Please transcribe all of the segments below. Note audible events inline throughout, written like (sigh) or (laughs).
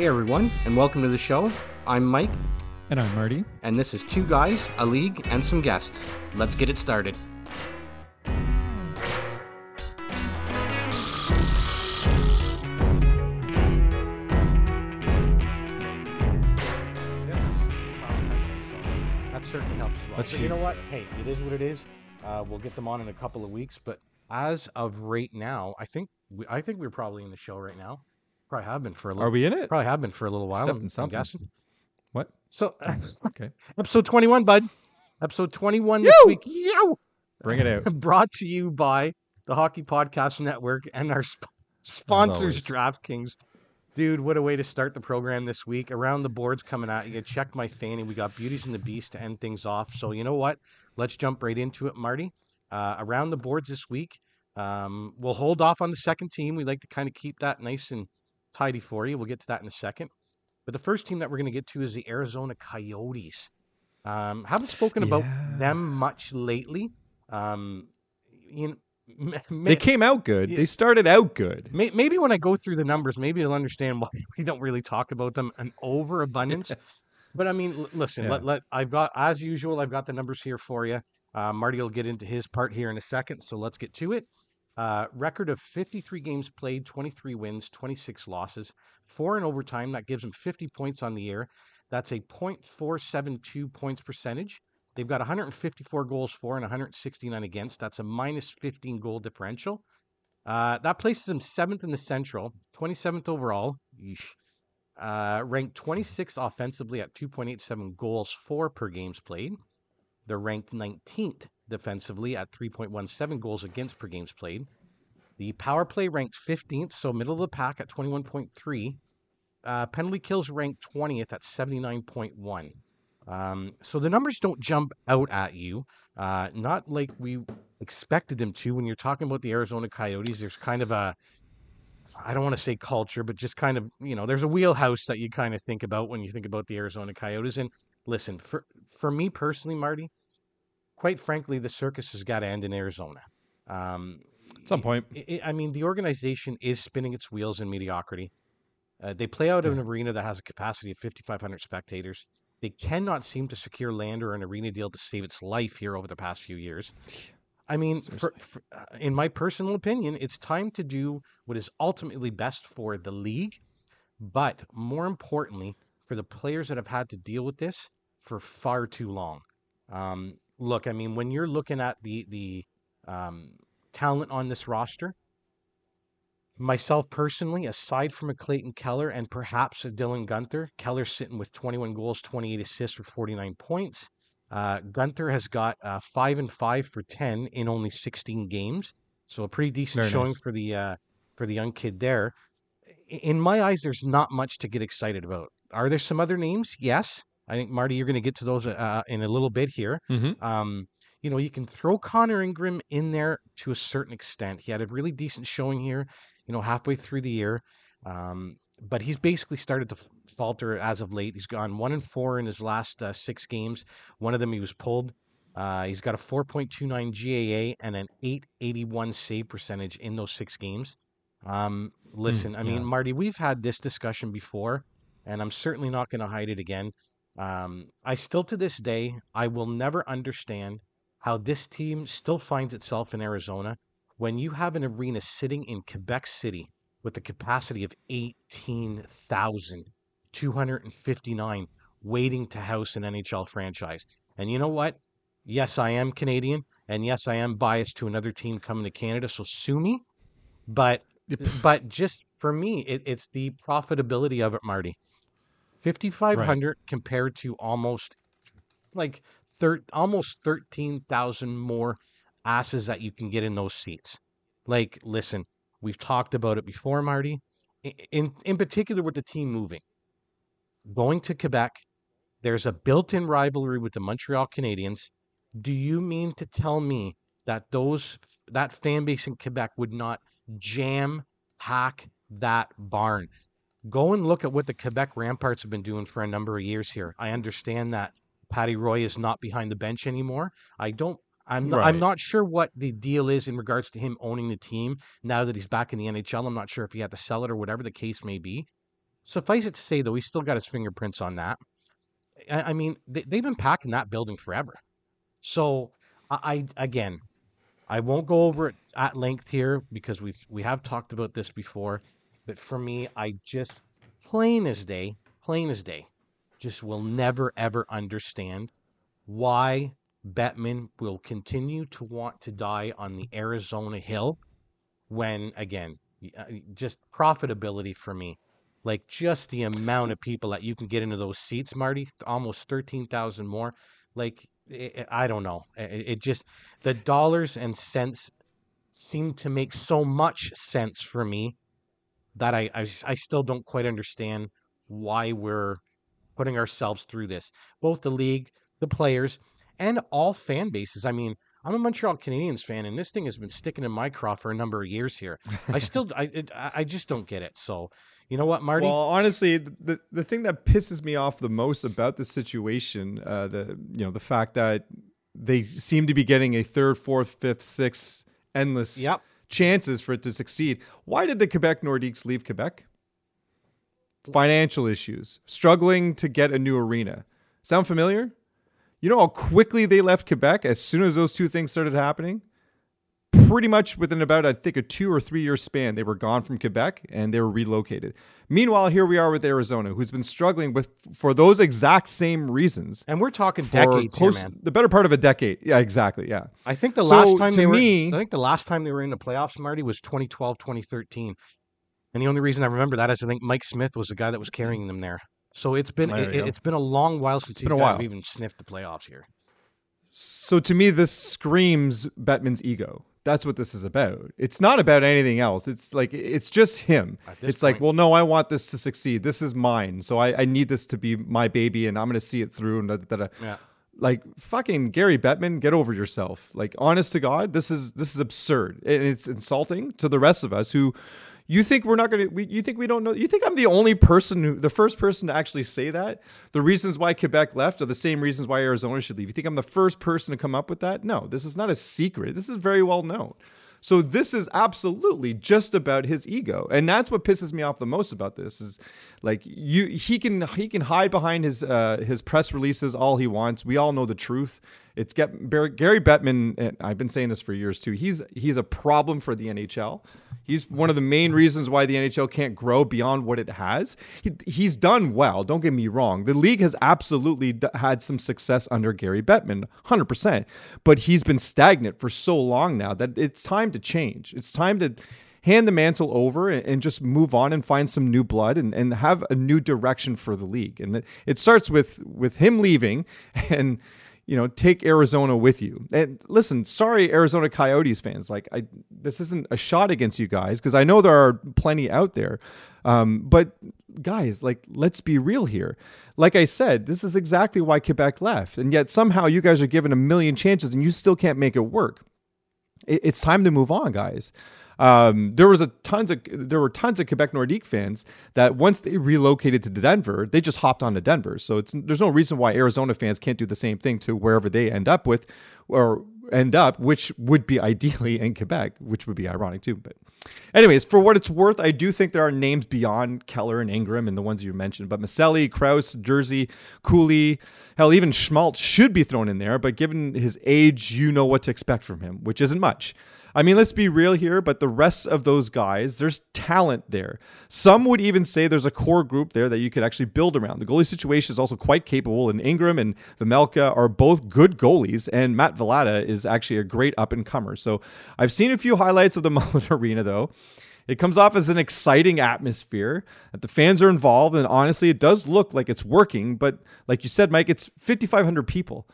Hey everyone, and welcome to the show. I'm Mike, And I'm Marty. and this is Two Guys, a League, and some guests. Let's get it started. That certainly helps as well. That's so you know what? Hey, it is what it is. Uh, we'll get them on in a couple of weeks, but as of right now, I think we, I think we're probably in the show right now. Probably have been for a little. Are we in it? Probably have been for a little while. Stepping I'm- I'm something. guessing. What? So, (laughs) Okay. (laughs) episode 21, bud. Episode 21 this week. Yow! Bring it out. (laughs) Brought to you by the Hockey Podcast Network and our sp- sponsors. DraftKings. Dude, what a way to start the program this week. Around the boards coming at you. Check my fanny. We got Beauties and the Beast to end things off. So, you know what? Let's jump right into it, Marty. Uh, around the boards this week. Um, we'll hold off on the second team. We like to kind of keep that nice and tidy for you. We'll get to that in a second. But the first team that we're going to get to is the Arizona Coyotes. Um, haven't spoken about Yeah. them much lately. Um, you know, They came out good. They started out good. may- maybe when I go through the numbers, maybe you'll understand why (laughs) we don't really talk about them an overabundance. (laughs) but I mean, listen, Yeah. let, let I've got as usual, I've got the numbers here for you. Uh, Marty will get into his part here in a second, so let's get to it. Uh, record of 53 games played, 23 wins, 26 losses, four in overtime. That gives them 50 points on the year. That's a .472 points percentage. They've got 154 goals for and 169 against. That's a minus 15 goal differential. Uh, that places them seventh in the Central, 27th overall. Uh, ranked 26th offensively at 2.87 goals for per games played. They're ranked 19th defensively at 3.17 goals against per games played. The power play ranked 15th, so middle of the pack at 21.3. Uh, penalty kills ranked 20th at 79.1. Um, so the numbers don't jump out at you, uh, not like we expected them to. When you're talking about the Arizona Coyotes, there's kind of a, I don't want to say culture, but just kind of, you know, there's a wheelhouse that you kind of think about when you think about the Arizona Coyotes. And listen, for for me personally, Marty, quite frankly, the circus has got to end in Arizona. Um, At some point. I- I I mean, the organization is spinning its wheels in mediocrity. Uh, they play out in an arena that has a capacity of 5,500 spectators. They cannot seem to secure land or an arena deal to save its life here over the past few years. I mean, for, for, uh, in my personal opinion, it's time to do what is ultimately best for the league, but more importantly, for the players that have had to deal with this for far too long. Um, look, I mean, when you're looking at the the um, talent on this roster, myself personally, aside from a Clayton Keller and perhaps a Dylan Guenther, Keller's sitting with 21 goals, 28 assists for 49 points. Uh, Guenther has got uh, five and five for 10 in only 16 games, so a pretty decent Very showing nice. for the uh, for the young kid there. In my eyes, there's not much to get excited about. Are there some other names? Yes, I think Marty, you're going to get to those uh, in a little bit here. Mm-hmm. Um, you know, you can throw Connor Ingram in there to a certain extent. He had a really decent showing here, you know, halfway through the year. Um, but he's basically started to falter as of late. He's gone one and four in his last uh, six games. One of them he was pulled. Uh, he's got a 4.29 GAA and an 881 save percentage in those six games. Um, listen, I mean, yeah. Marty, we've had this discussion before, and I'm certainly not going to hide it again. Um, I still, to this day, I will never understand how this team still finds itself in Arizona when you have an arena sitting in Quebec City with a capacity of 18,259 waiting to house an NHL franchise. And you know what? Yes, I am Canadian, and yes, I am biased to another team coming to Canada, so sue me. But but just for me, it, it's the profitability of it, Marty. 5,500 compared to almost like thir- almost 13,000 more asses that you can get in those seats. Like, listen, we've talked about it before, Marty. I- In in particular with the team moving, going to Quebec, there's a built-in rivalry with the Montreal Canadiens. Do you mean to tell me that those that fan base in Quebec would not jam hack that barn? Go and look at what the Quebec Ramparts have been doing for a number of years here. I understand that Patty Roy is not behind the bench anymore. I don't. I'm not, I'm not sure what the deal is in regards to him owning the team now that he's back in the NHL. I'm not sure if he had to sell it or whatever the case may be. Suffice it to say, though, he's still got his fingerprints on that. I, I mean, they, they've been packing that building forever. So, I, I again, I won't go over it at length here because we've we have talked about this before. But for me, I just plain as day, plain as day, just will never ever understand why Bettman will continue to want to die on the Arizona Hill when, again, uh, just profitability for me. Like just the amount of people that you can get into those seats, Marty, almost 13,000 more. Like, it, I don't know. It, it just, the dollars and cents seem to make so much sense for me that I, I, I still don't quite understand why we're putting ourselves through this. Both the league, the players, and all fan bases. I mean, I'm a Montreal Canadiens fan, and this thing has been sticking in my craw for a number of years here. I (laughs) still, I, it, I just don't get it. So, you know what, Marty? Well, honestly, the the thing that pisses me off the most about the situation, uh, the you know the fact that they seem to be getting a third, fourth, fifth, sixth, endless yep. Chances for it to succeed. Why did the Quebec Nordiques leave Quebec? Financial issues, struggling to get a new arena. Sound familiar? You know how quickly they left Quebec as soon as those two things started happening? Pretty much within about, I think, a two or three year span, they were gone from Quebec and they were relocated. Meanwhile, here we are with Arizona, who's been struggling with for those exact same reasons. And we're talking decades close, here, man. The better part of a decade. Yeah, exactly. Yeah. I think the so last time they me, were I think the last time they were in the playoffs, Marty, was 2012, 2013. And the only reason I remember that is I think Mike Smith was the guy that was carrying them there. So it's been it, has been a long while since it's these guys while. have even sniffed the playoffs here. So to me, this screams Bettman's ego. That's what this is about. It's not about anything else. It's like it's just him. It's point. like, well, no, I want this to succeed. This is mine. So I, I need this to be my baby, and I'm going to see it through. And da, da, da. yeah. Like fucking Gary Bettman, get over yourself. Like honest to God, this is this is absurd, and it's insulting to the rest of us who you think we're not going to? You think we don't know? You think I'm the only person who, the first person to actually say that? The reasons why Quebec left are the same reasons why Arizona should leave. You think I'm the first person to come up with that? No, this is not a secret. This is very well known. So this is absolutely just about his ego, and that's what pisses me off the most about this. Is like you, he can he can hide behind his uh, his press releases all he wants. We all know the truth. It's get Gary Bettman, I've been saying this for years too. He's he's a problem for the NHL. He's one of the main reasons why the NHL can't grow beyond what it has. He, he's done well. Don't get me wrong. The league has absolutely d- had some success under Gary Bettman, hundred percent. But he's been stagnant for so long now that it's time to change. It's time to hand the mantle over and, and, just move on and find some new blood and, and have a new direction for the league. And it, it starts with with him leaving (laughs) and you know, take Arizona with you. And listen, sorry, Arizona Coyotes fans. Like, I this isn't a shot against you guys because I know there are plenty out there. Um, but guys, like, let's be real here. Like I said, this is exactly why Quebec left, and yet somehow you guys are given a million chances and you still can't make it work. It, it's time to move on, guys. Um, there was a tons of there were tons of Quebec Nordique fans that once they relocated to Denver, they just hopped on to Denver. So it's there's no reason why Arizona fans can't do the same thing to wherever they end up with, or end up, which would be (laughs) ideally in Quebec, which would be ironic too. But, anyways, for what it's worth, I do think there are names beyond Keller and Ingram and the ones you mentioned. But Maccelli, Crouse, Jersey, Cooley, hell, even Schmaltz should be thrown in there. But given his age, you know what to expect from him, which isn't much. I mean, let's be real here, but the rest of those guys, there's talent there. Some would even say there's a core group there that you could actually build around. The goalie situation is also quite capable, and Ingram and Vejmelka are both good goalies, and Matt Villalta is actually a great up and comer. So I've seen a few highlights of the (laughs) Mullet Arena, though. It comes off as an exciting atmosphere that the fans are involved, and honestly, it does look like it's working. But like you said, Mike, it's 5,500 people.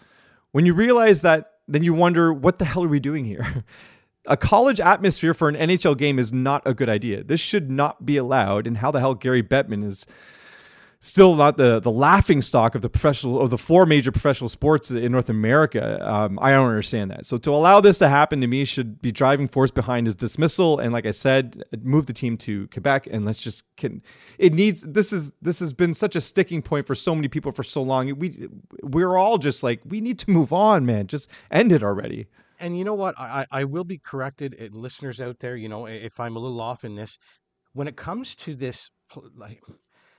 When you realize that, then you wonder, what the hell are we doing here? (laughs) a college atmosphere for an NHL game is not a good idea. This should not be allowed. And how the hell Gary Bettman is still not the the laughing stock of the professional of the four major professional sports in North America. Um, I don't understand that. So to allow this to happen to me should be driving force behind his dismissal. And like I said, move the team to Quebec and let's just can. It needs this is this has been such a sticking point for so many people for so long. We we're all just like we need to move on, man. Just end it already and you know what? I, I will be corrected, and listeners out there, you know, if I'm a little off in this, when it comes to this, like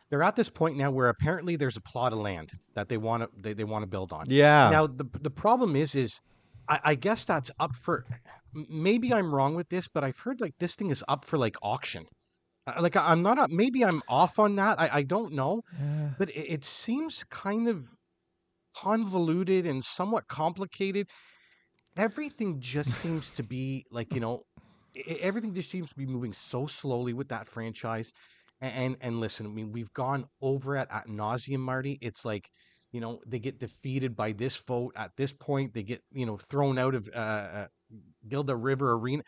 they're at this point now where apparently there's a plot of land that they want to they, they want to build on. Yeah. Now the the problem is is I, I guess that's up for maybe I'm wrong with this, but I've heard like this thing is up for like auction. Uh, like I'm not maybe I'm off on that. I, I don't know, yeah. but it, it seems kind of convoluted and somewhat complicated. Everything just seems to be like you know, everything just seems to be moving so slowly with that franchise. And and, and listen, I mean, we've gone over it at nauseum, Marty. It's like you know they get defeated by this vote at this point. They get you know thrown out of uh, uh Gila River Arena.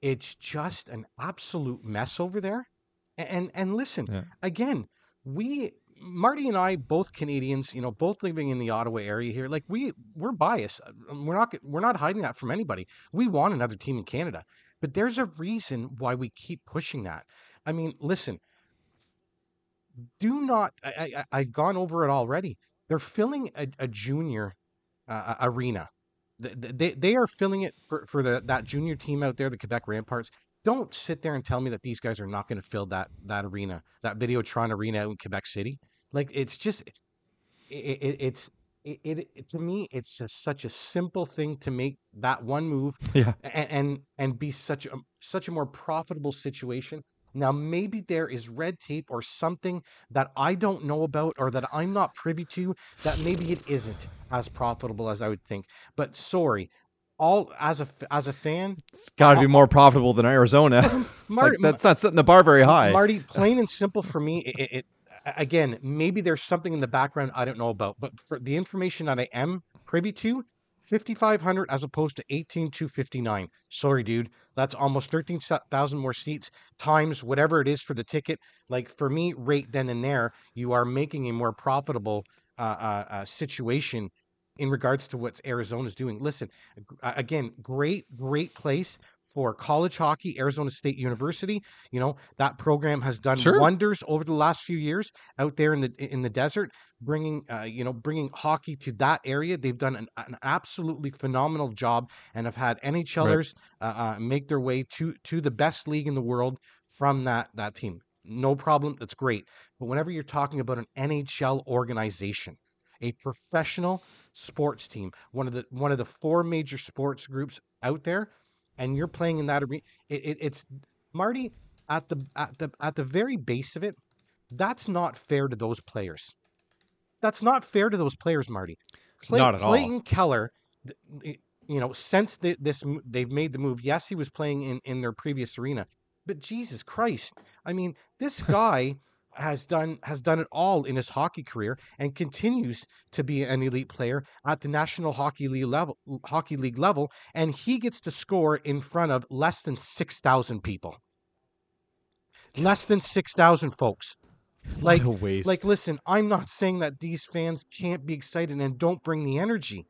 It's just an absolute mess over there. And and, and listen, yeah. again, we Marty and I, both Canadians, you know, both living in the Ottawa area here, like we we're biased. Um, we're not we're not hiding that from anybody. We want another team in Canada, but there's a reason why we keep pushing that. I mean, listen, do not. I, I have gone over it already. They're filling a, a junior uh, arena. They, they are filling it for, for the that junior team out there, the Quebec Ramparts don't sit there and tell me that these guys are not going to fill that that arena, that Videotron arena in Quebec City. Like it's just, it, it, it's it, it, to me it's just such a simple thing to make that one move, (laughs) yeah, and and, and be such a such a more profitable situation. Now maybe there is red tape or something that I don't know about or that I'm not privy to that maybe it isn't as profitable as I would think. But sorry, all as a as a fan, it's got to be more profitable than Arizona. (laughs) Marty, like, that's not setting the bar very high. Marty, (laughs) plain and simple for me, it, it, again maybe there's something in the background I don't know about, but for the information that I am privy to, 5500 as opposed to 18259. Sorry, dude, that's almost 13,000 more seats times whatever it is for the ticket. Like for me, right then and there, you are making a more profitable uh, uh, uh, situation in regards to what Arizona's doing. Listen, again, great, great place for college hockey, Arizona State University. You know that program has done sure. wonders over the last few years out there in the in the desert, bringing uh, you know bringing hockey to that area. They've done an, an absolutely phenomenal job and have had NHLers right. uh, uh, make their way to to the best league in the world from that that team. No problem, that's great. But whenever you're talking about an NHL organization, a professional sports team, one of the one of the four major sports groups out there, and you're playing in that arena. It, it, it's Marty at the at the at the very base of it. That's not fair to those players. That's not fair to those players, Marty. Clay, not at all. Clayton all. Keller, you know, since the, this they've made the move. Yes, he was playing in in their previous arena, but Jesus Christ, I mean, this (laughs) guy has done has done it all in his hockey career and continues to be an elite player at the National Hockey League level hockey league level and he gets to score in front of less than 6,000 people. Less than 6,000 folks. (laughs) Like like listen, I'm not saying that these fans can't be excited and don't bring the energy.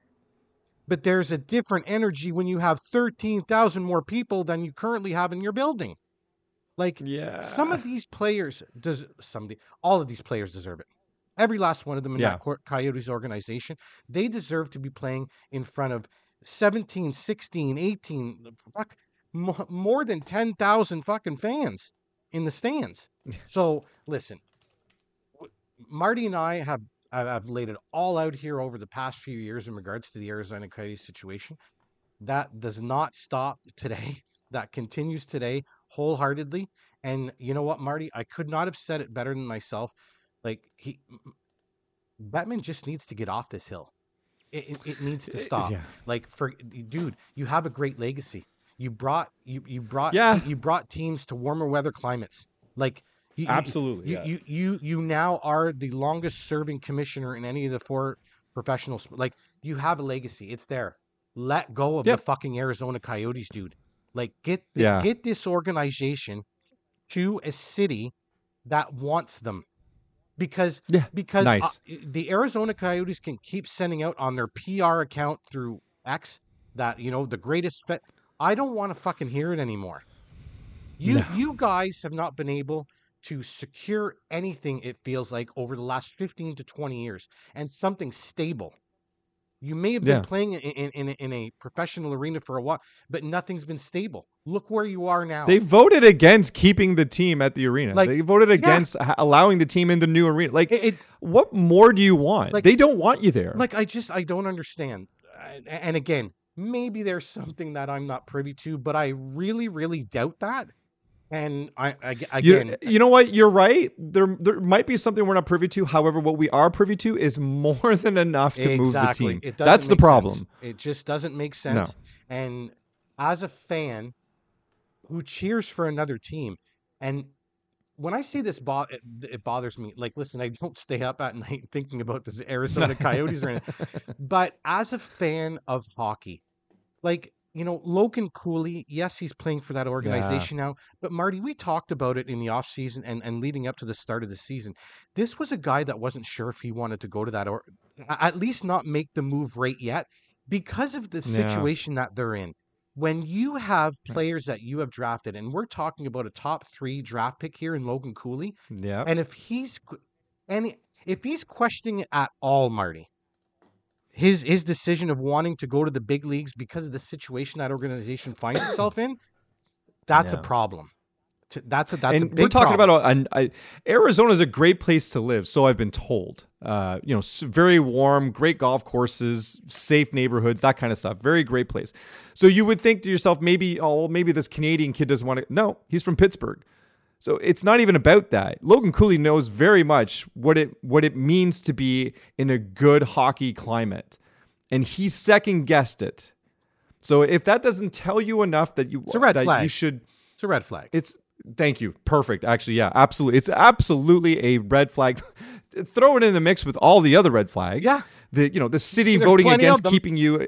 But there's a different energy when you have 13,000 more people than you currently have in your building. Like, yeah. some of these players does some of the, all of these players deserve it. Every last one of them in yeah. that Coyotes organization, they deserve to be playing in front of 17, 16, 18, fuck, more than 10,000 fucking fans in the stands. (laughs) so, listen, Marty and I have I've laid it all out here over the past few years in regards to the Arizona Coyotes situation. That does not stop today. (laughs) That continues today wholeheartedly. And you know what, Marty? I could not have said it better than myself. Like he, Bettman just needs to get off this hill. It, it, it needs to stop. Yeah. Like for dude, you have a great legacy. You brought you you brought yeah. You brought teams to warmer weather climates. Like you, absolutely, you, yeah. you you you now are the longest serving commissioner in any of the four professional. Like you have a legacy. It's there. Let go of yep. the fucking Arizona Coyotes, dude. Like get yeah. get this organization to a city that wants them. Because yeah, because uh, nice. uh, the Arizona Coyotes can keep sending out on their PR account through X that you know the greatest fit. I don't want to fucking hear it anymore. You no. you guys have not been able to secure anything it feels like over the last 15 to 20 years and something stable You may have been yeah. playing in, in, in, a professional arena for a while, but nothing's been stable. Look where you are now. They voted against keeping the team at the arena. Like, they voted against yeah. allowing the team in the new arena. Like, it, it, what more do you want? Like, they don't want you there. Like, I just, I don't understand. And again, maybe there's something that I'm not privy to, but I really, really doubt that. And I, I again, you, you, know what? You're right. There, there might be something we're not privy to. However, what we are privy to is more (laughs) than enough to exactly. move the team. That's the problem. Sense. It just doesn't make sense. No. And as a fan who cheers for another team, and when I say this, bo- it, it, bothers me. Like, listen, I don't (laughs) stay up at night thinking about this (laughs) Arizona Coyotes or anything. But as a fan of hockey, like you know, Logan Cooley, yes, he's playing for that organization yeah. now. But Marty, we talked about it in the offseason and, and leading up to the start of the season. This was a guy that wasn't sure if he wanted to go to that or at least not make the move right yet because of the situation yeah. that they're in. When you have players that you have drafted, and we're talking about a top three draft pick here in Logan Cooley. Yeah. And if he's and if he's questioning it at all, Marty, his his decision of wanting to go to the big leagues because of the situation that organization finds (coughs) itself in, that's yeah. a problem. That's a that's and a we're talking problem. about Arizona is a great place to live, so I've been told. Uh, you know, very warm, great golf courses, safe neighborhoods, that kind of stuff. Very great place. So you would think to yourself, maybe, oh, maybe this Canadian kid doesn't want to. No, he's from Pittsburgh. So it's not even about that. Logan Cooley knows very much what it what it means to be in a good hockey climate. And he second guessed it. So if that doesn't tell you enough that you it's a red that flag. you should It's a red flag. It's thank you. Perfect. Actually, yeah, absolutely. It's absolutely a red flag. (laughs) Throw it in the mix with all the other red flags. Yeah. The you know, the city voting against keeping you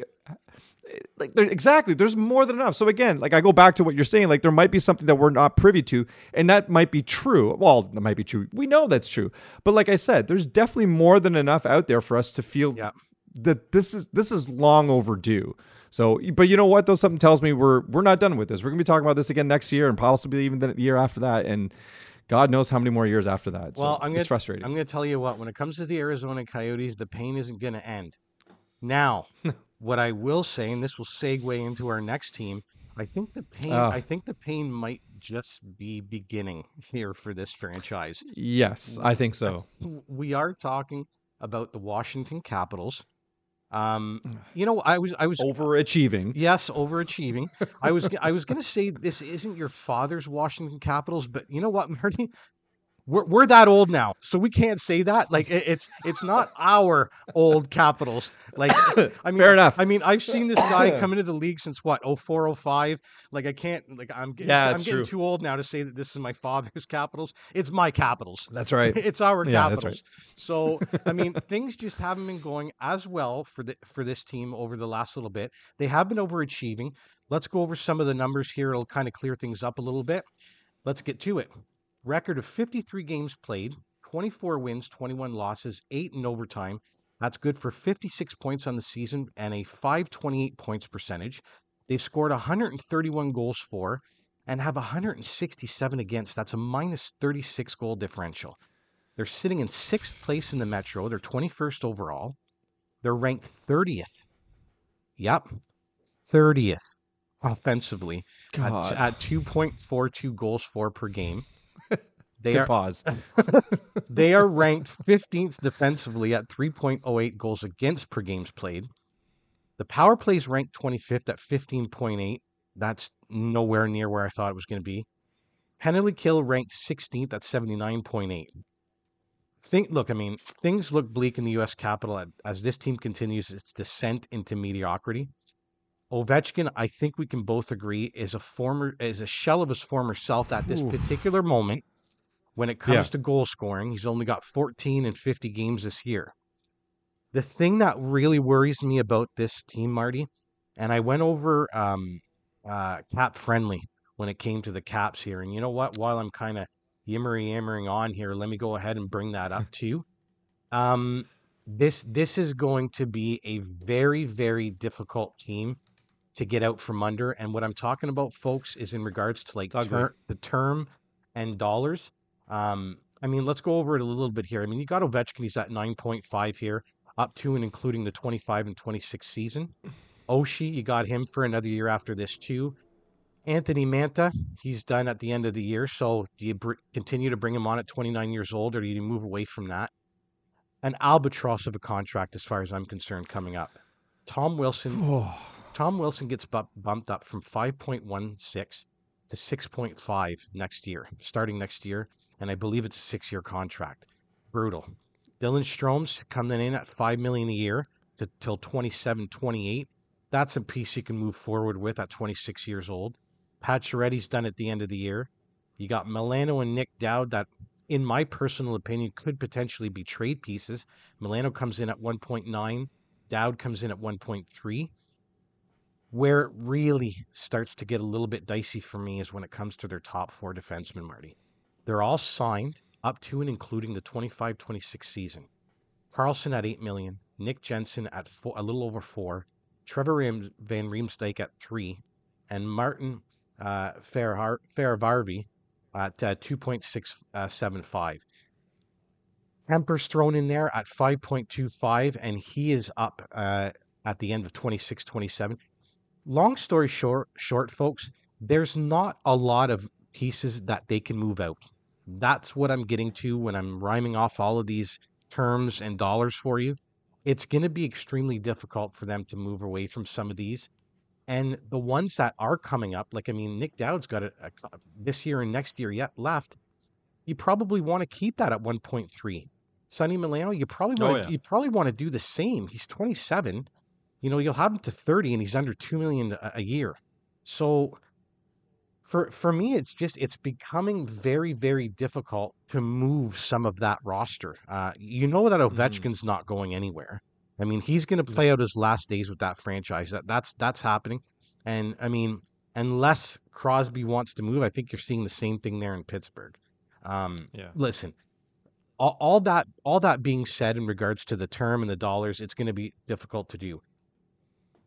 like there, exactly there's more than enough so again like i go back to what you're saying like there might be something that we're not privy to and that might be true well that might be true we know that's true but like i said there's definitely more than enough out there for us to feel yeah. that this is this is long overdue so but you know what though something tells me we're we're not done with this we're gonna be talking about this again next year and possibly even the year after that and God knows how many more years after that. So well, I'm gonna, it's frustrating. I'm going to tell you what. When it comes to the Arizona Coyotes, the pain isn't going to end. Now, (laughs) What I will say, and this will segue into our next team, I think the pain. Uh, I think the pain might just be beginning (laughs) here for this franchise. Yes, I think so. We are talking about the Washington Capitals. Um, you know, I was I was overachieving. Yes, overachieving. I was (laughs) I was going to say this isn't your father's Washington Capitals, but you know what, (laughs) Marty? We're, we're that old now, so we can't say that. Like it, it's it's not our old Capitals. Like (laughs) I mean, fair enough. I mean, I've seen this guy (clears throat) come into the league since what 04, 05. Like I can't like I'm getting yeah, I'm getting true. too old now to say that this is my father's Capitals. It's my Capitals. That's right. (laughs) it's our yeah, Capitals. Right. So I mean, (laughs) things just haven't been going as well for the for this team over the last little bit. They have been overachieving. Let's go over some of the numbers here. It'll kind of clear things up a little bit. Let's get to it record of 53 games played, 24 wins, 21 losses, 8 in overtime. That's good for 56 points on the season and a 528 points percentage. They've scored 131 goals for and have 167 against. That's a minus 36 goal differential. They're sitting in sixth place in the Metro. They're 21st overall. They're ranked 30th. Yep, 30th offensively at, at 2.42 goals for per game. They Good are pause. (laughs) they are ranked 15th defensively at 3.08 goals against per games played. The power play is ranked 25th at 15.8. That's nowhere near where I thought it was going to be. Penalty kill ranked 16th at 79.8. Think, look, I mean, things look bleak in the U.S. Capitol as this team continues its descent into mediocrity. Ovechkin, I think we can both agree, is a former is a shell of his former self at this particular moment. When it comes yeah. to goal scoring, he's only got 14 and 50 games this year. The thing that really worries me about this team, Marty, and I went over um, uh, CapFriendly when it came to the caps here. And you know what? While I'm kind of yimmery yammering on here, let me go ahead and bring that up (laughs) too. Um, this this is going to be a very very difficult team to get out from under. And what I'm talking about, folks, is in regards to like ter- the term and dollars. Um, I mean, let's go over it a little bit here. I mean, you got Ovechkin, he's at 9.5 here. up to and including the 25 and 26 season. Oshie, you got him for another year after this too. Anthony Mantha, he's done at the end of the year. So do you br- continue to bring him on at 29 years old, or do you move away from that? An albatross of a contract, as far as I'm concerned, coming up. Tom Wilson. Oh. (sighs) Tom Wilson gets bu- bumped up from 5.16 to 6.5 next year, starting next year, and I believe it's a six-year contract. Brutal. Dylan Strome's coming in at five million a year to, till 27, 28. That's a piece you can move forward with at 26 years old. Pacioretty's done at the end of the year. You got Milano and Nick Dowd that, in my personal opinion, could potentially be trade pieces. Milano comes in at 1.9. Dowd comes in at 1.3. Where it really starts to get a little bit dicey for me is when it comes to their top four defensemen, Marty. They're all signed up to and including the 25-26 season. Carlson at 8 million, Nick Jensen at four, a little over 4, Trevor Van Riemsdyk at 3, and Martin uh, Fehérváry at uh, 2.675. Kuemper's thrown in there at 5.25, and he is up uh, at the end of 26 27 long story short, short, folks, there's not a lot of pieces that they can move out. That's what I'm getting to when I'm rhyming off all of these terms and dollars for you. It's going to be extremely difficult for them to move away from some of these. And the ones that are coming up, like, I mean, Nick Dowd's got a, a this year and next year yet left. You probably want to keep that at 1.3. Sonny Milano, you probably want oh, yeah. to, you probably want to do the same. He's 27 you know, you'll have him to 30 and he's under 2 million a, a year. So for for me it's just it's becoming very very difficult to move some of that roster. Uh, you know that mm-hmm. Ovechkin's not going anywhere. I mean, he's going to play out his last days with that franchise. That that's that's happening. And I mean, unless Crosby wants to move, I think you're seeing the same thing there in Pittsburgh. Um, yeah. Listen, all, all that all that being said in regards to the term and the dollars, it's going to be difficult to do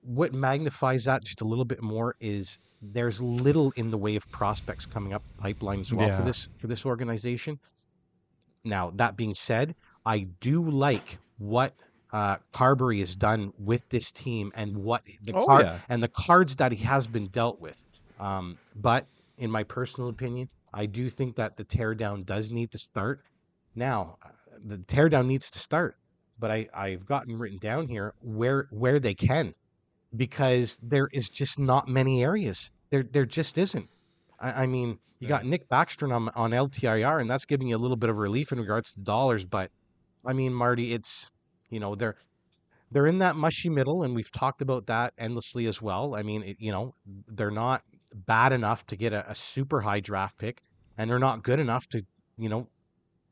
what magnifies that just a little bit more is there's little in the way of prospects coming up the pipeline as well yeah. for this for this organization. Now that being said, I do like what uh, Carbery has done with this team and what the oh, yeah. and the cards that he has been dealt with. Um, but in my personal opinion, I do think that the teardown does need to start. Now, uh, the teardown needs to start, but I, I've gotten written down here where where they can because there is just not many areas. There, there just isn't. I, I mean, you got Nick Backstrom on, on LTIR, and that's giving you a little bit of relief in regards to dollars. But I mean, Marty, it's you know they're they're in that mushy middle, and we've talked about that endlessly as well. I mean, it, you know, they're not bad enough to get a, a super high draft pick, and they're not good enough to you know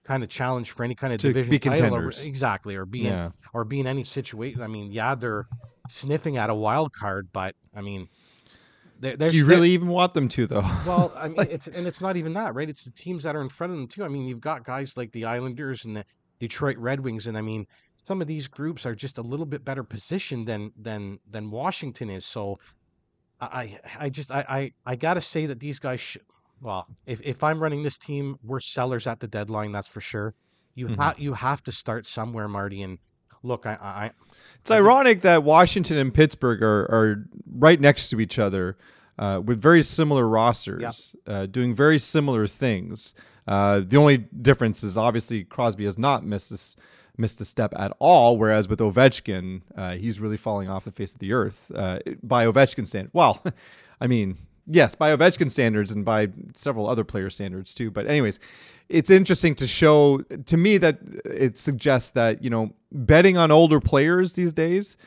kind of challenge for any kind of to division title or, exactly or be yeah. in or be in any situation. I mean, yeah, they're sniffing at a wild card, but I mean, they're, they're do you really even want them to though? well, (laughs) I mean, like, it's and it's not even that, right? It's the teams that are in front of them too. I mean, you've got guys like the Islanders and the Detroit Red Wings, and I mean, some of these groups are just a little bit better positioned than than than Washington is. So, I I just I I, I got to say that these guys. should. well, if if I'm running this team, we're sellers at the deadline. That's for sure. You mm-hmm. have you have to start somewhere, Marty, and look, I, I it's ironic that Washington and Pittsburgh are, are right next to each other uh, with very similar rosters, uh, doing very similar things. Uh, the only difference is obviously Crosby has not missed this missed a step at all, whereas with Ovechkin, uh, he's really falling off the face of the earth uh, by Ovechkin standard. Well, (laughs) I mean, yes, by Ovechkin standards and by several other player standards too. But anyways, it's interesting to show to me that it suggests that you know betting on older players these days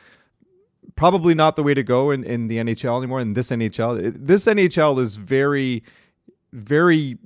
probably not the way to go in, in the NHL anymore. In this NHL, this NHL is very very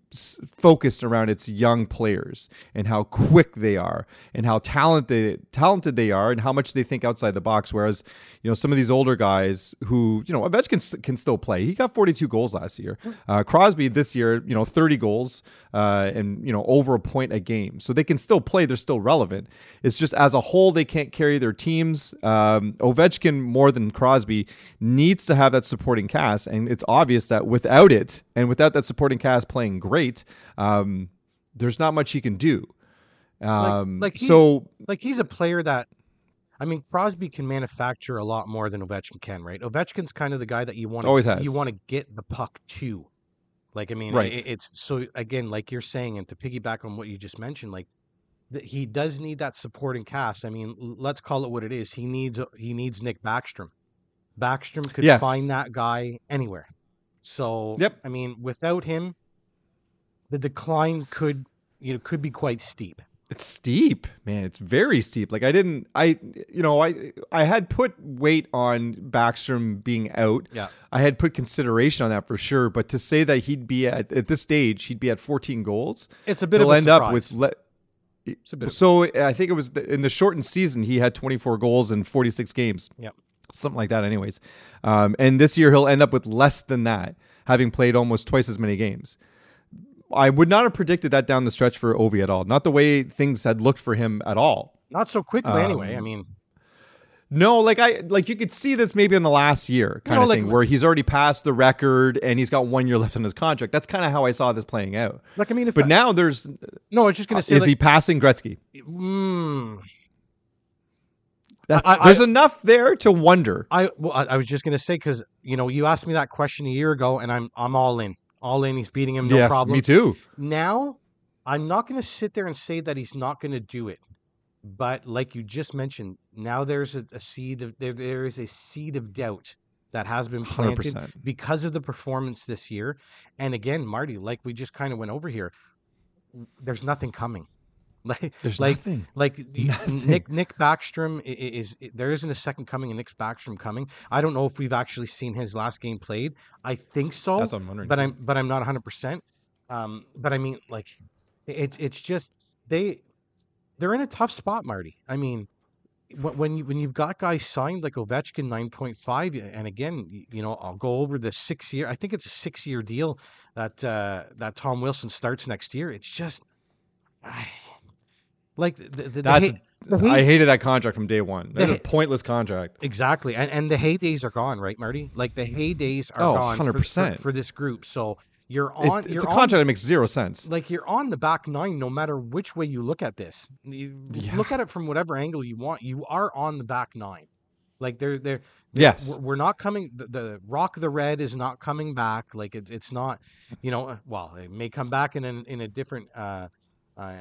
focused around its young players and how quick they are and how talented talented they are and how much they think outside the box. Whereas, you know, some of these older guys who, you know, Ovechkin can still play. He got 42 goals last year. Uh, Crosby this year, you know, 30 goals uh, and you know over a point a game. So they can still play. They're still relevant. It's just as a whole they can't carry their teams. Um, Ovechkin more than Crosby needs to have that supporting cast, and it's obvious that without it and without that supporting cast playing great, um, there's not much he can do. Um, like, like so like he's a player that I mean, Crosby can manufacture a lot more than Ovechkin can, right? Ovechkin's kind of the guy that you want always has. you want to get the puck to. Like, I mean, right. it, it's so again, like you're saying, and to piggyback on what you just mentioned, like he does need that supporting cast. I mean, let's call it what it is. He needs he needs Nick Backstrom. Backstrom could yes. find that guy anywhere. So, yep. I mean, without him, the decline could you know could be quite steep. It's steep, man. It's very steep. Like I didn't, I, you know, I, I had put weight on Backstrom being out. Yeah, I had put consideration on that for sure. But to say that he'd be at at this stage, he'd be at 14 goals. It's a bit. He'll of a end surprise. up with. Le- so I think it was the, in the shortened season he had 24 goals in 46 games. Yep. Something like that, anyways. Um, and this year he'll end up with less than that, having played almost twice as many games. I would not have predicted that down the stretch for Ovi at all. Not the way things had looked for him at all. Not so quickly, um, anyway. I mean, no, like I like you could see this maybe in the last year kind you know, of like, thing where he's already passed the record and he's got one year left on his contract. That's kind of how I saw this playing out. Like I mean, but I, now there's no. I was just gonna say, is like, he passing Gretzky? Mm, I, there's enough there to wonder. I well, I, I was just gonna say because you know you asked me that question a year ago, and I'm I'm all in all in. He's beating him, no yes, problem. Me too. Now, I'm not going to sit there and say that he's not going to do it. But like you just mentioned, now there's a, a seed of there, there is a seed of doubt that has been planted 100%. because of the performance this year. And again, Marty, like we just kind of went over here, there's nothing coming. Like, (laughs) There's like, nothing. Like (laughs) nothing. Nick Nick Backstrom is, is, there isn't a second coming of Nick Backstrom coming. I don't know if we've actually seen his last game played. I think so. That's what I'm wondering. But I'm but I'm not 100. Um, percent But I mean, like, it's it's just they they're in a tough spot, Marty. I mean, when you when you've got guys signed like Ovechkin 9.5 and again you know I'll go over the 6 year I think it's a 6 year deal that uh that Tom Wilson starts next year it's just I, like the, the, hate, the hate, I hated that contract from day one. That's a pointless contract. Exactly, and and the heydays are gone, right, Marty? Like the heydays are oh, gone 100%. For, for, for, this group. So you're on. It, it's a contract on, that makes zero sense. Like you're on the back nine, no matter which way you look at this. You yeah. look at it from whatever angle you want. You are on the back nine. Like they're they're, they're yes, we're, we're, not coming. The, the, Rock the Red is not coming back. Like it's it's not. You know, well, it may come back in an, in a different. Uh, uh,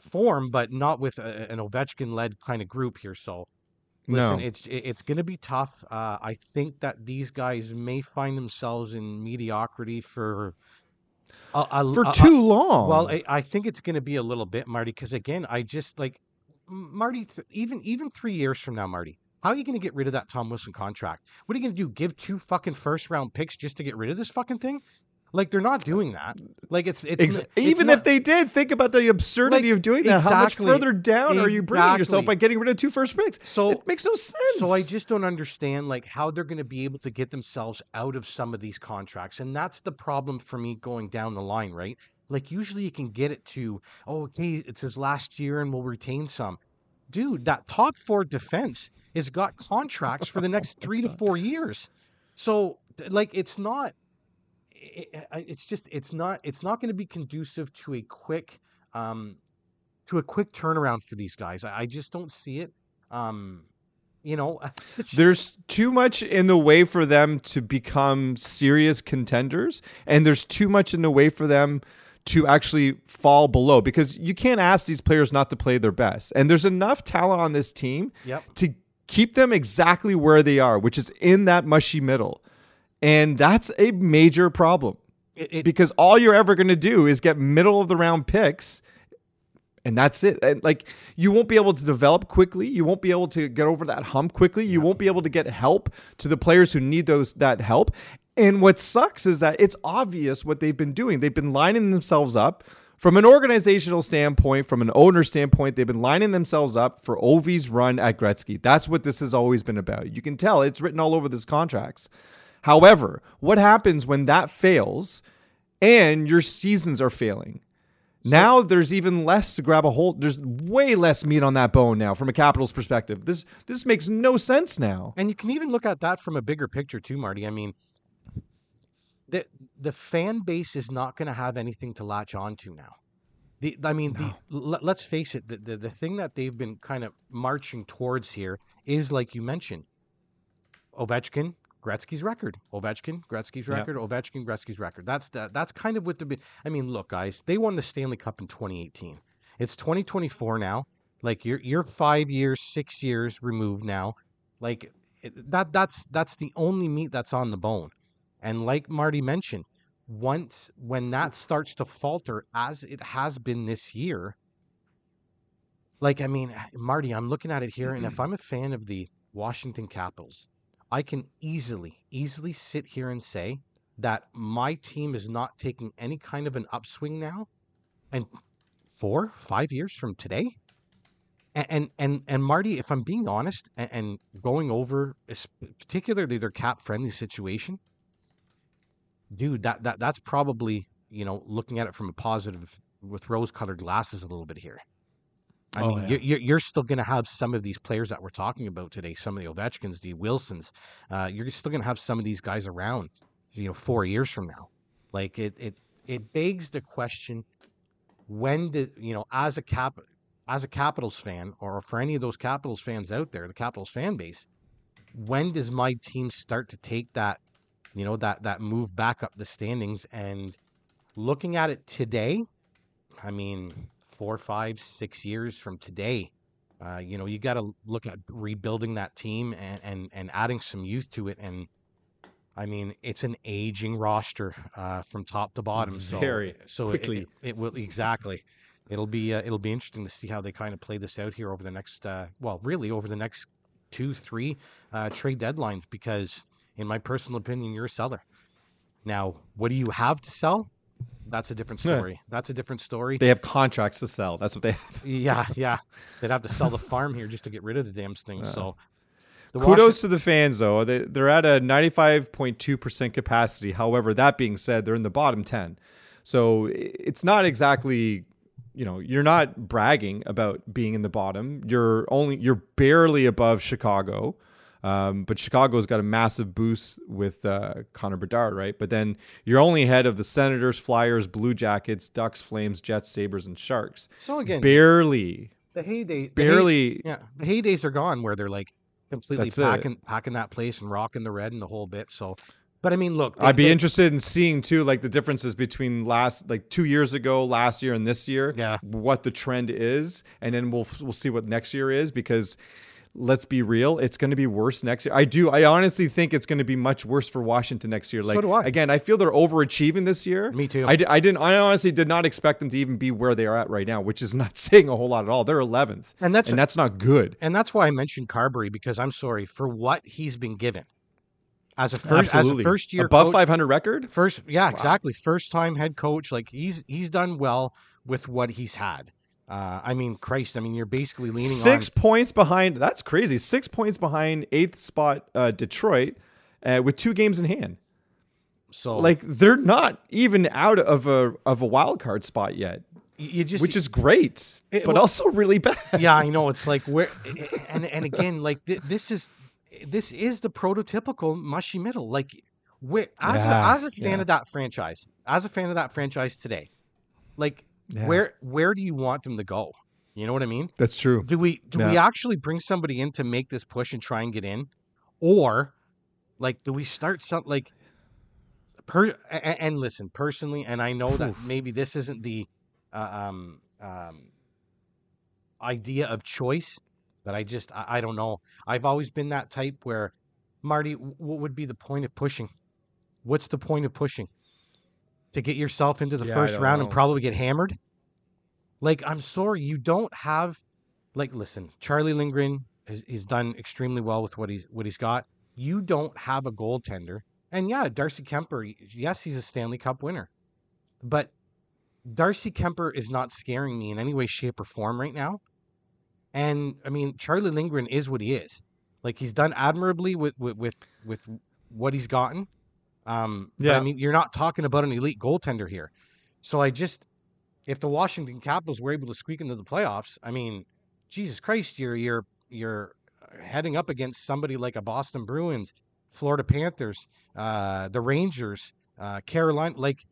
form, but not with a, an Ovechkin-led kind of group here. So, listen, no. it's it's going to be tough. Uh, I think that these guys may find themselves in mediocrity for a, a, for too long. Well, I, I think it's going to be a little bit, Marty, because again, I just like Marty. Th- even even three years from now, Marty. How are you going to get rid of that Tom Wilson contract? What are you going to do? Give two fucking first round picks just to get rid of this fucking thing? Like they're not doing that. Like it's it's, Ex- it's even not, if they did, think about the absurdity like, of doing that. Exactly, How much further down exactly. are you bringing yourself by getting rid of two first picks? So it makes no sense. So I just don't understand like how they're going to be able to get themselves out of some of these contracts, and that's the problem for me going down the line, right? Like usually you can get it to, oh, okay, it's his last year and we'll retain some. Dude, that top four defense has got contracts for the next three to four years. So like it's not it, it's just it's not it's not going to be conducive to a quick um, to a quick turnaround for these guys. I, I just don't see it. Um, you know, (laughs) there's too much in the way for them to become serious contenders, and there's too much in the way for them to actually fall below because you can't ask these players not to play their best. And there's enough talent on this team yep. to keep them exactly where they are, which is in that mushy middle. And that's a major problem it, it, because all you're ever going to do is get middle of the round picks and that's it. And like you won't be able to develop quickly. You won't be able to get over that hump quickly. You won't be able to get help to the players who need those that help. And what sucks is that it's obvious what they've been doing. They've been lining themselves up from an organizational standpoint, from an owner standpoint, they've been lining themselves up for Ovi's run at Gretzky. That's what this has always been about. You can tell it's written all over these contracts. However, what happens when that fails and your seasons are failing? So, now there's even less to grab a hold. There's way less meat on that bone now from a Capitals perspective. This this makes no sense now. And you can even look at that from a bigger picture too, Marty. I mean, the the fan base is not going to have anything to latch on to now The, I mean, no. the, l- let's face it. The, the the thing that they've been kind of marching towards here is, like you mentioned, Ovechkin, Gretzky's record. Ovechkin, Gretzky's record. Yep. Ovechkin, Gretzky's record. That's the, that's kind of what the. I mean, look, guys, they won the Stanley Cup in 2018. It's 2024 now. Like you're you're five years, six years removed now. Like that that's that's the only meat that's on the bone. And like Marty mentioned, once when that starts to falter as it has been this year, like I mean, Marty, I'm looking at it here, and if mm-hmm. I'm a fan of the Washington Capitals, I can easily, easily sit here and say that my team is not taking any kind of an upswing now. And four, five years from today, and and and, Marty, if I'm being honest, and, and going over particularly their CapFriendly situation, dude, that that that's probably you know looking at it from a positive with rose colored glasses a little bit here. I oh, mean, yeah. you're, you're still going to have some of these players that we're talking about today, some of the Ovechkins, the Wilsons. Uh, you're still going to have some of these guys around, you know, four years from now. Like it, it, it begs the question: When did you know, as a cap, as a Capitals fan, or for any of those Capitals fans out there, the Capitals fan base, when does my team start to take that, you know, that that move back up the standings? And looking at it today, I mean, four, five, six years from today. Uh, you know, you got to look at rebuilding that team and, and, and adding some youth to it. And I mean, it's an aging roster uh, from top to bottom. So, Very so quickly. It, it, it will exactly. It'll be uh, it'll be interesting to see how they kind of play this out here over the next uh, well, really over the next two, three uh, trade deadlines. Because in my personal opinion, you're a seller. Now, what do you have to sell? That's a different story. That's a different story. They have contracts to sell. That's what they have. (laughs) yeah, yeah. They'd have to sell the farm here just to get rid of the damn thing. Uh, so kudos to the fans though. They they're at a 95.2% capacity. However, that being said, they're in the bottom 10. So it's not exactly you know, you're not bragging about being in the bottom. You're only you're barely above Chicago. Um, but Chicago's got a massive boost with uh, Connor Bedard, right? But then you're only ahead of the Senators, Flyers, Blue Jackets, Ducks, Flames, Jets, Sabres, and Sharks. So again, barely. The heyday, the barely. Hey, yeah, the heydays are gone where they're like completely packing it. packing that place and rocking the red and the whole bit. So but I mean, look, they, I'd be they, interested in seeing too, like the differences between last, like two years ago, last year, and this year. Yeah, what the trend is, and then we'll we'll see what next year is because let's be real, it's going to be worse next year. I do. I honestly think it's going to be much worse for Washington next year. Like, so do I. Again, I feel they're overachieving this year. Me too. I, I didn't. I honestly did not expect them to even be where they are at right now, which is not (laughs) saying a whole lot at all. They're 11th, and that's and that's not good. And that's why I mentioned Carbery because I'm sorry for what he's been given as a first Absolutely. as a first year above coach, 500 record. First, yeah, wow. exactly. First time head coach. Like he's he's done well with what he's had. Uh, I mean, Christ. I mean, you're basically leaning six on... points behind. That's crazy. Six points behind eighth spot uh, Detroit uh, with two games in hand. So, like, they're not even out of a of a wild card spot yet. You just, which is great, it, but well, also really bad. (laughs) Yeah, I know. (laughs) It's like where, and and again, like th- this is this is the prototypical mushy middle. Like, where as yeah, a, as a fan yeah. of that franchise, as a fan of that franchise today, like yeah. Where where do you want them to go? You know what I mean? That's true. Do we do yeah. we actually bring somebody in to make this push and try and get in, or like do we start some like per and, and listen personally, and I know that maybe this isn't the uh, um um idea of choice, but I just I, I don't know. I've always been that type where Marty, what would be the point of pushing? What's the point of pushing? To get yourself into the yeah, first round know. and probably get hammered. Like, I'm sorry, you don't have like listen, Charlie Lindgren has he's done extremely well with what he's what he's got. You don't have a goaltender. And yeah, Darcy Kuemper, yes, he's a Stanley Cup winner. But Darcy Kuemper is not scaring me in any way, shape, or form right now. And I mean, Charlie Lindgren is what he is. Like he's done admirably with with with, with what he's gotten. Um, yeah. I mean, you're not talking about an elite goaltender here. So I just, if the Washington Capitals were able to squeak into the playoffs, I mean, Jesus Christ, you're you're you're heading up against somebody like a Boston Bruins, Florida Panthers, uh, the Rangers, uh, Carolina. Like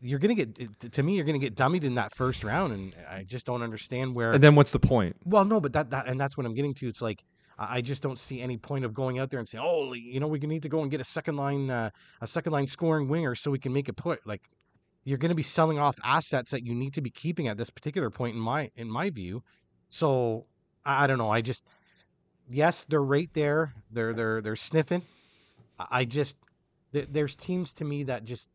you're gonna get to me you're gonna get dummied in that first round, and I just don't understand where. And then what's the point? Well, no, but that, that and that's what I'm getting to. It's like I just don't see any point of going out there and say, oh, you know, we need to go and get a second line, uh, a second line scoring winger so we can make a put. Like, you're going to be selling off assets that you need to be keeping at this particular point in my in my view. So I, I don't know. I just yes, they're right there. They're they're they're sniffing. I just there's teams to me that just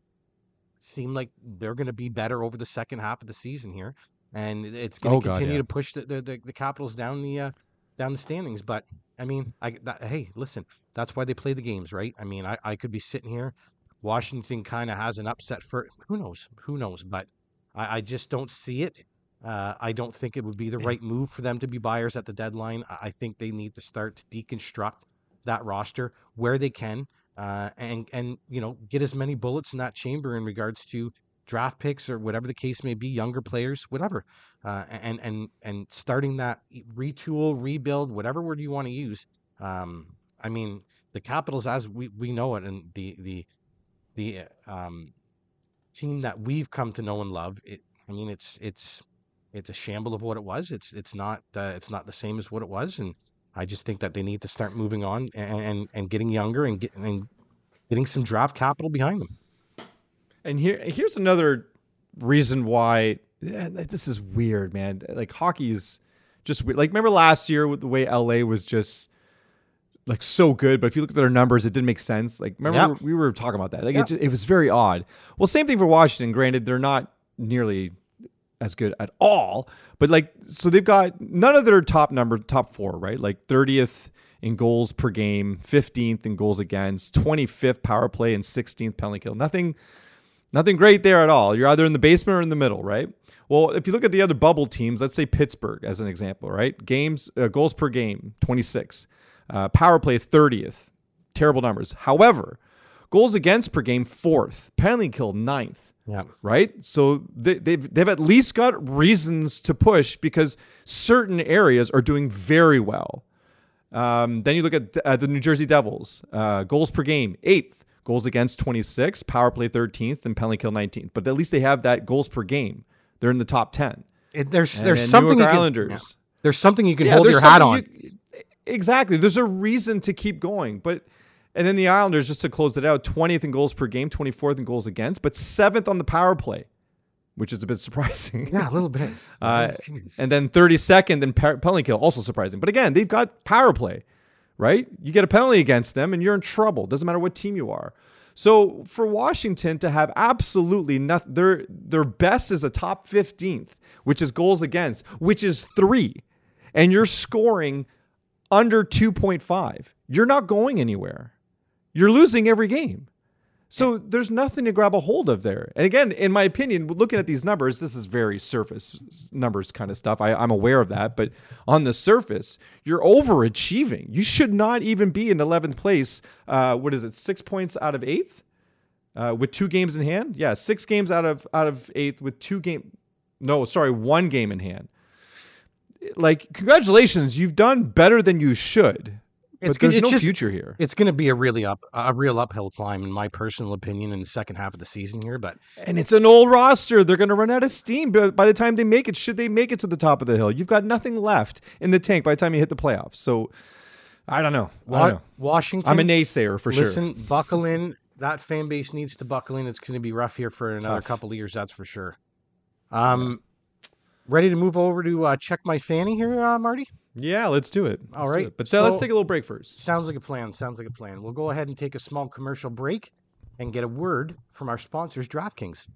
seem like they're going to be better over the second half of the season here, and it's going to oh, continue God, yeah. to push the, the, the, the Capitals down the uh, down the standings. But I mean, I that, hey, listen, that's why they play the games, right? I mean, I, I could be sitting here. Washington kind of has an upset for who knows, who knows, but I, I just don't see it. Uh, I don't think it would be the right move for them to be buyers at the deadline. I think they need to start to deconstruct that roster where they can, uh, and and you know get as many bullets in that chamber in regards to draft picks or whatever the case may be, younger players, whatever, uh, and and and starting that retool, rebuild, whatever word you want to use. Um, I mean, the Capitals, as we, we know it, and the the the um, team that we've come to know and love. It, I mean, it's it's it's a shamble of what it was. It's it's not uh, it's not the same as what it was, and I just think that they need to start moving on and and, and getting younger and getting and getting some draft capital behind them. And here, here's another reason why eh, this is weird, man. Like hockey's just weird. Like remember last year with the way LA was just like so good, but if you look at their numbers, it didn't make sense. Like remember yep. we were talking about that. Like yep. it, just, it was very odd. Well, same thing for Washington. Granted, they're not nearly as good at all, but like so they've got none of their top number top four right, like thirtieth in goals per game, fifteenth in goals against, twenty fifth power play, and sixteenth penalty kill. Nothing Nothing great there at all. You're either in the basement or in the middle, right? Well, if you look at the other bubble teams, let's say Pittsburgh as an example, right? Games, uh, goals per game, 26. Uh, power play, 30th. Terrible numbers. However, goals against per game, fourth. Penalty kill, ninth. Yeah. Right. So they, they've they've at least got reasons to push because certain areas are doing very well. Um, then you look at uh, the New Jersey Devils, uh, goals per game, eighth. Goals against 26, power play 13th, and penalty kill 19th. But at least they have that goals per game. They're in the top 10. It, there's and, there's and something New York Islanders. Can. There's something you can yeah, hold your hat on. You, exactly. There's a reason to keep going. But and then the Islanders, just to close it out, 20th in goals per game, 24th in goals against, but seventh on the power play, which is a bit surprising. Yeah, a little bit. (laughs) uh, and then 32nd in penalty kill, also surprising. But again, they've got power play right? You get a penalty against them and you're in trouble. Doesn't matter what team you are. So for Washington to have absolutely nothing, their their best is a top 15th, which is goals against, which is three, and you're scoring under 2.5. You're not going anywhere. You're losing every game. So there's nothing to grab a hold of there. And again, in my opinion, looking at these numbers, this is very surface numbers kind of stuff. I, am aware of that. But on the surface, you're overachieving. You should not even be in 11th place. Uh, what is it? Six points out of eighth uh, with two games in hand? Yeah, six games out of out of eighth with two game. No, sorry, one game in hand. Like, congratulations, you've done better than you should. It's but there's it's no just, future here. It's going to be a really up a real uphill climb, in my personal opinion, in the second half of the season here. But and it's an old roster; they're going to run out of steam. By the time they make it, should they make it to the top of the hill, you've got nothing left in the tank by the time you hit the playoffs. So I don't know. I don't know. Washington. I'm a naysayer for listen, sure. Listen, buckle in. That fan base needs to buckle in. It's going to be rough here for another Tough. couple of years. That's for sure. Um, yeah. ready to move over to uh, check my fanny here, uh, Marty. Yeah, let's do it. Let's All right. It. But uh, so, let's take a little break first. Sounds like a plan. Sounds like a plan. We'll go ahead and take a small commercial break and get a word from our sponsors, DraftKings.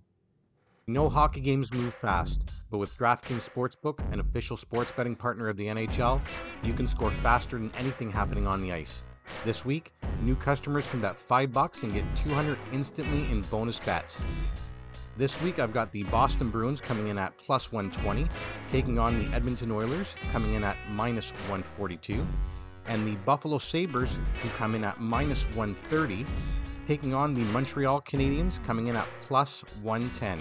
No hockey games move fast, but with DraftKings Sportsbook, an official sports betting partner of the NHL, you can score faster than anything happening on the ice. This week, new customers can bet 5 bucks and get 200 instantly in bonus bets. This week I've got the Boston Bruins coming in at plus 120, taking on the Edmonton Oilers coming in at minus 142, and the Buffalo Sabres who come in at minus 130, taking on the Montreal Canadiens coming in at plus 110.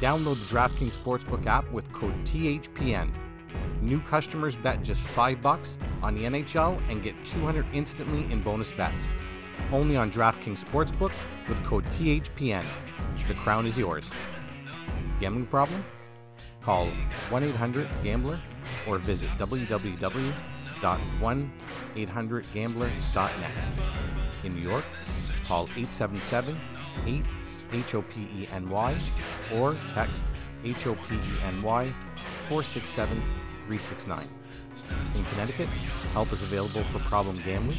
Download the DraftKings Sportsbook app with code THPN. New customers bet just 5 bucks on the NHL and get 200 instantly in bonus bets. Only on DraftKings Sportsbook with code THPN. The crown is yours. Gambling problem? Call 1 800 Gambler or visit www.1800Gambler.net. In New York, call 877 8 HOPENY or text HOPENY 467 369. In Connecticut, help is available for problem gambling.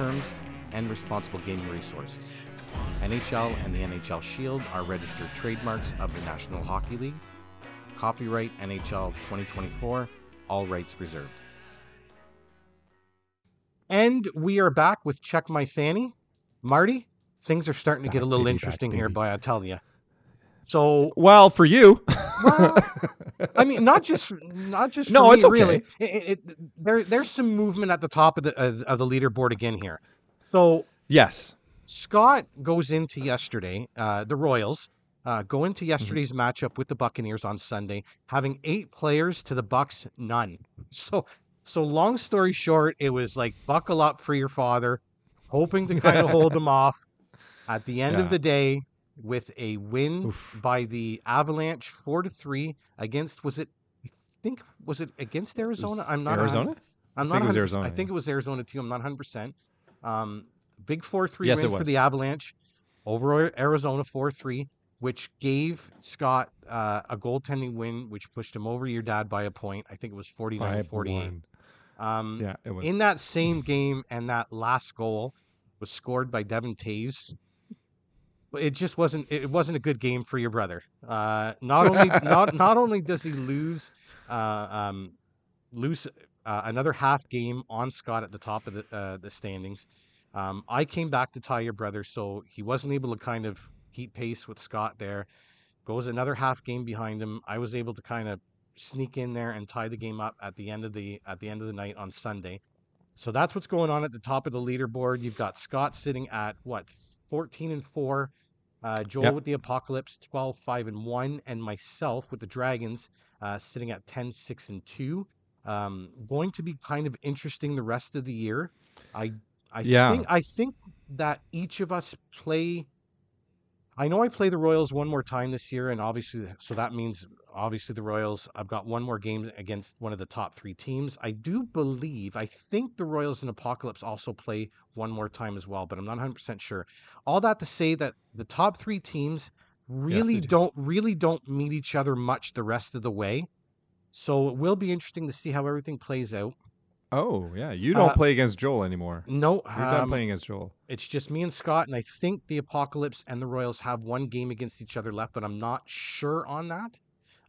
terms, and responsible gaming resources. NHL and the NHL Shield are registered trademarks of the National Hockey League. Copyright NHL 2024, all rights reserved. And we are back with Check My Fanny. Marty, things are starting to get a little interesting here, by I tell you. So well for you. well, I mean, not just (laughs) not just no, me, it's okay. really. It, it, there, there's some movement at the top of the of, of the leaderboard again here. So yes, Scott goes into yesterday. Uh, the Royals uh, go into mm-hmm. yesterday's mm-hmm. matchup with the Buccaneers on Sunday, having eight players to the Bucks none. So so long story short, it was like buckle up for your father, hoping to kind of hold (laughs) them off. At the end yeah. of the day, with a win Oof. by the Avalanche four to three against was it I think was it against Arizona? I'm not Arizona. I'm not. I think it was Arizona. I think it was Arizona too. I'm not 100. percent um, Big four three yes, win for the Avalanche over Arizona four three, which gave Scott uh, a goaltending win, which pushed him over your dad by a point. I think it was 49 48. Um, yeah, it was. In that same game, and that last goal was scored by Devon Toews it just wasn't it wasn't a good game for your brother. Uh, not only (laughs) not not only does he lose uh, um, lose uh, another half game on Scott at the top of the uh, the standings. Um, I came back to tie your brother, so he wasn't able to kind of keep pace with Scott there. Goes another half game behind him. I was able to kind of sneak in there and tie the game up at the end of the at the end of the night on Sunday. So that's what's going on at the top of the leaderboard. You've got Scott sitting at what 14 and 4 uh, Joel yep. with the Apocalypse, 12, 5, and 1. And myself with the Dragons, uh, sitting at 10, 6, and 2. Um, going to be kind of interesting the rest of the year. I I yeah. think I think that each of us play I know I play the Royals one more time this year, and obviously, so that means obviously the Royals. I've got one more game against one of the top three teams. I do believe, I think the Royals and Apocalypse also play one more time as well, but I'm not 100 percent sure. All that to say that the top three teams really yes, do. don't really don't meet each other much the rest of the way. So it will be interesting to see how everything plays out. Oh yeah, you don't uh, play against Joel anymore. No, you're um, done playing against Joel. It's just me and Scott, and I think the Apocalypse and the Royals have one game against each other left, but I'm not sure on that.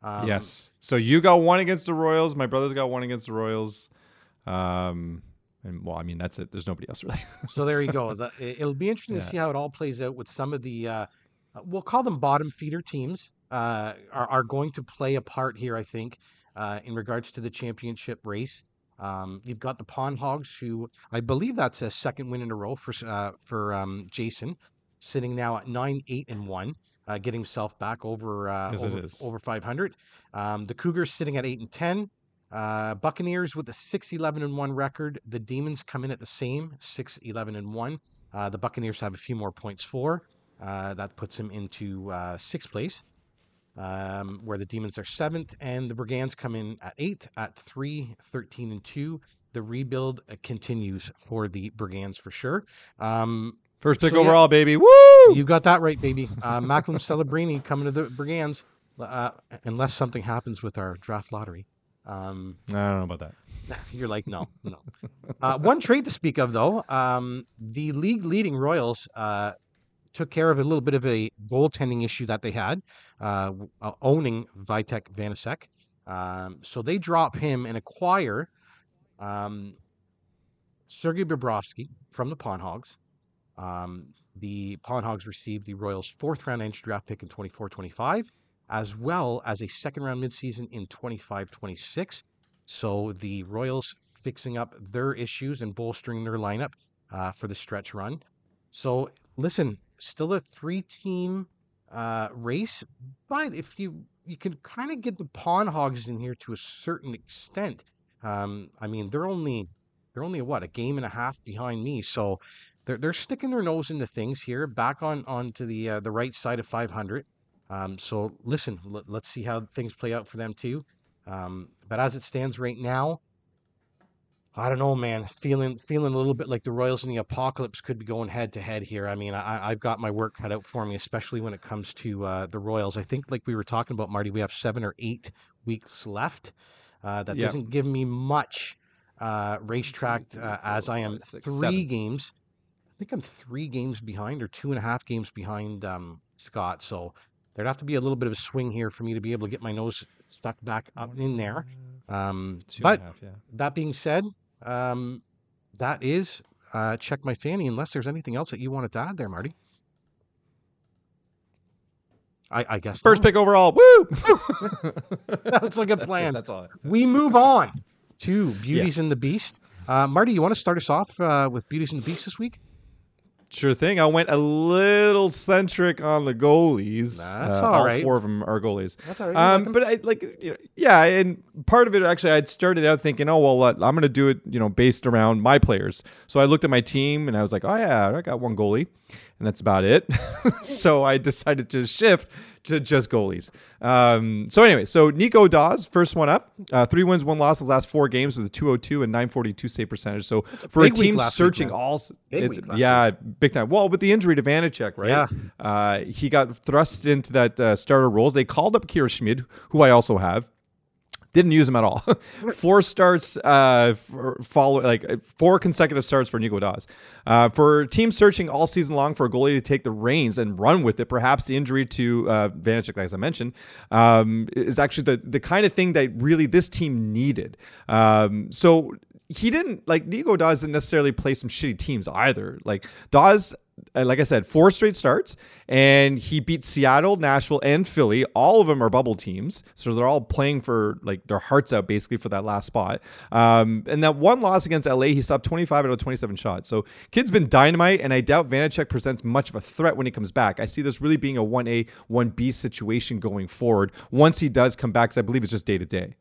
Um, yes, so you got one against the Royals. My brother's got one against the Royals. Um, and well, I mean that's it. There's nobody else really. so there you go. (laughs) The, it'll be interesting yeah. to see how it all plays out with some of the uh, we'll call them bottom feeder teams uh, are are going to play a part here. I think uh, in regards to the championship race. Um, you've got the Pawn Hogs, who I believe that's a second win in a row for uh, for um, Jason, sitting now at nine, eight, and one, uh, getting himself back over uh, over, over, 500. Um, the Cougars sitting at eight and ten. Uh, Buccaneers with a 6 11 and 1 record. The Demons come in at the same 6 11 and 1. Uh, the Buccaneers have a few more points for. Uh, that puts them into sixth place um, where the Demons are seventh, and the Brigands come in at eighth at three, 13, and two. The rebuild uh, continues for the Brigands for sure. Um, First pick so overall, yeah, baby. Woo! You got that right, baby. Uh, Macklin Celebrini coming to the Brigands, uh, unless something happens with our draft lottery. Um, I don't know about that. (laughs) You're like, no, no. Uh, one trade to speak of, though. Um, the league leading Royals uh, took care of a little bit of a goaltending issue that they had, uh, uh, owning Vitek Vanecek. Um, so they drop him and acquire um, Sergei Bobrovsky from the Pawn Hogs, Um, the Pawn Hogs received the Royals' fourth round entry draft pick in 24 25, as well as a second round midseason in 25 26. So the Royals fixing up their issues and bolstering their lineup uh, for the stretch run. So listen, still a three team uh, race, but if you you can kind of get the pawn hogs in here to a certain extent. Um, I mean, they're only they're only what a game and a half behind me, so they're they're sticking their nose into things here, back on onto the uh, the right side of 500. Um, so listen, let, us see how things play out for them too. Um, but as it stands right now, I don't know, man. Feeling feeling a little bit like the Royals and the Apocalypse could be going head to head here. I mean, I, I've got my work cut out for me, especially when it comes to uh, the Royals. I think, like we were talking about, Marty, we have seven or eight weeks left. Uh, that yep. doesn't give me much uh, racetrack uh, as I am three games. I think I'm three games behind or two and a half games behind um, Scott. So there'd have to be a little bit of a swing here for me to be able to get my nose stuck back up in there. Um, but half, yeah. that being said, um, that is uh, check my fanny. Unless there's anything else that you wanted to add there, Marty. I, I guess first not. pick overall. Woo! (laughs) That's like a plan. That's, all. We move on to Beauties yes. and the Beast. Uh, Marty, you want to start us off uh, with Beauties and the Beast this week? Sure thing. I went a little centric on the goalies. That's uh, all, all right. Four of them are goalies. That's all right. Um, but I like, yeah, and part of it actually, I'd started out thinking, oh well, I'm going to do it, you know, based around my players. So I looked at my team and I was like, oh yeah, I got one goalie, and that's about it. (laughs) so I decided to shift to just goalies. Um, so anyway, so Nico Daws, first one up, uh, three wins, one loss, the last four games with a 202 and 942 save percentage. So a for a team searching week, all, it's yeah, week. big time. Well, with the injury to Vanecek, right? Yeah, uh, he got thrust into that uh, starter roles. They called up Akira Schmid, who I also have. Didn't use him at all. (laughs) four starts, uh, follow like uh, four consecutive starts for Nico Daws. Uh, for teams searching all season long for a goalie to take the reins and run with it, perhaps the injury to uh, Vanecek, as I mentioned, um, is actually the the kind of thing that really this team needed. Um, so he didn't like Nico Dawes didn't necessarily play some shitty teams either. Like Daws uh, like I said, four straight starts, and he beat Seattle, Nashville, and Philly. All of them are bubble teams, so they're all playing for like their hearts out basically for that last spot. Um, and that one loss against LA, he stopped 25 out of 27 shots. So kid's been dynamite, and I doubt Vanecek presents much of a threat when he comes back. I see this really being a 1A, 1B situation going forward once he does come back, because I believe it's just day to day.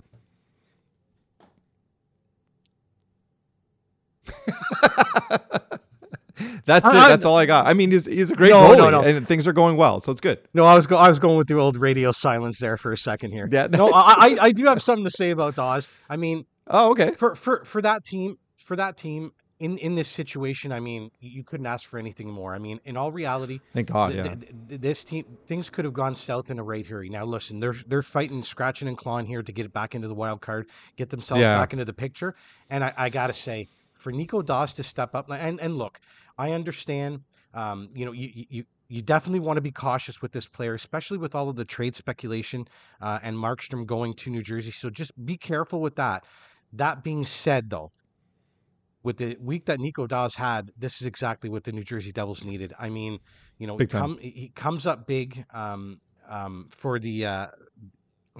(laughs) That's it. That's all I got. I mean, he's, he's a great no, goalie, no, no. and things are going well, so it's good. No, I was go- I was going with the old radio silence there for a second here. Yeah, no, I, I, I do have (laughs) something to say about Daws. I mean, oh okay. For for for that team, for that team in in this situation, I mean, you couldn't ask for anything more. I mean, in all reality, thank God, th- yeah. Th- th- this team things could have gone south in a right hurry. Now, listen, they're they're fighting, scratching and clawing here to get it back into the wild card, get themselves yeah. back into the picture. And I, I gotta say, for Nico Daws to step up and and look, I understand. Um, you know, you you you definitely want to be cautious with this player, especially with all of the trade speculation uh, and Markstrom going to New Jersey. So just be careful with that. That being said, though, with the week that Nico Daws had, this is exactly what the New Jersey Devils needed. I mean, you know, he, come, he, comes up big um, um, for the uh,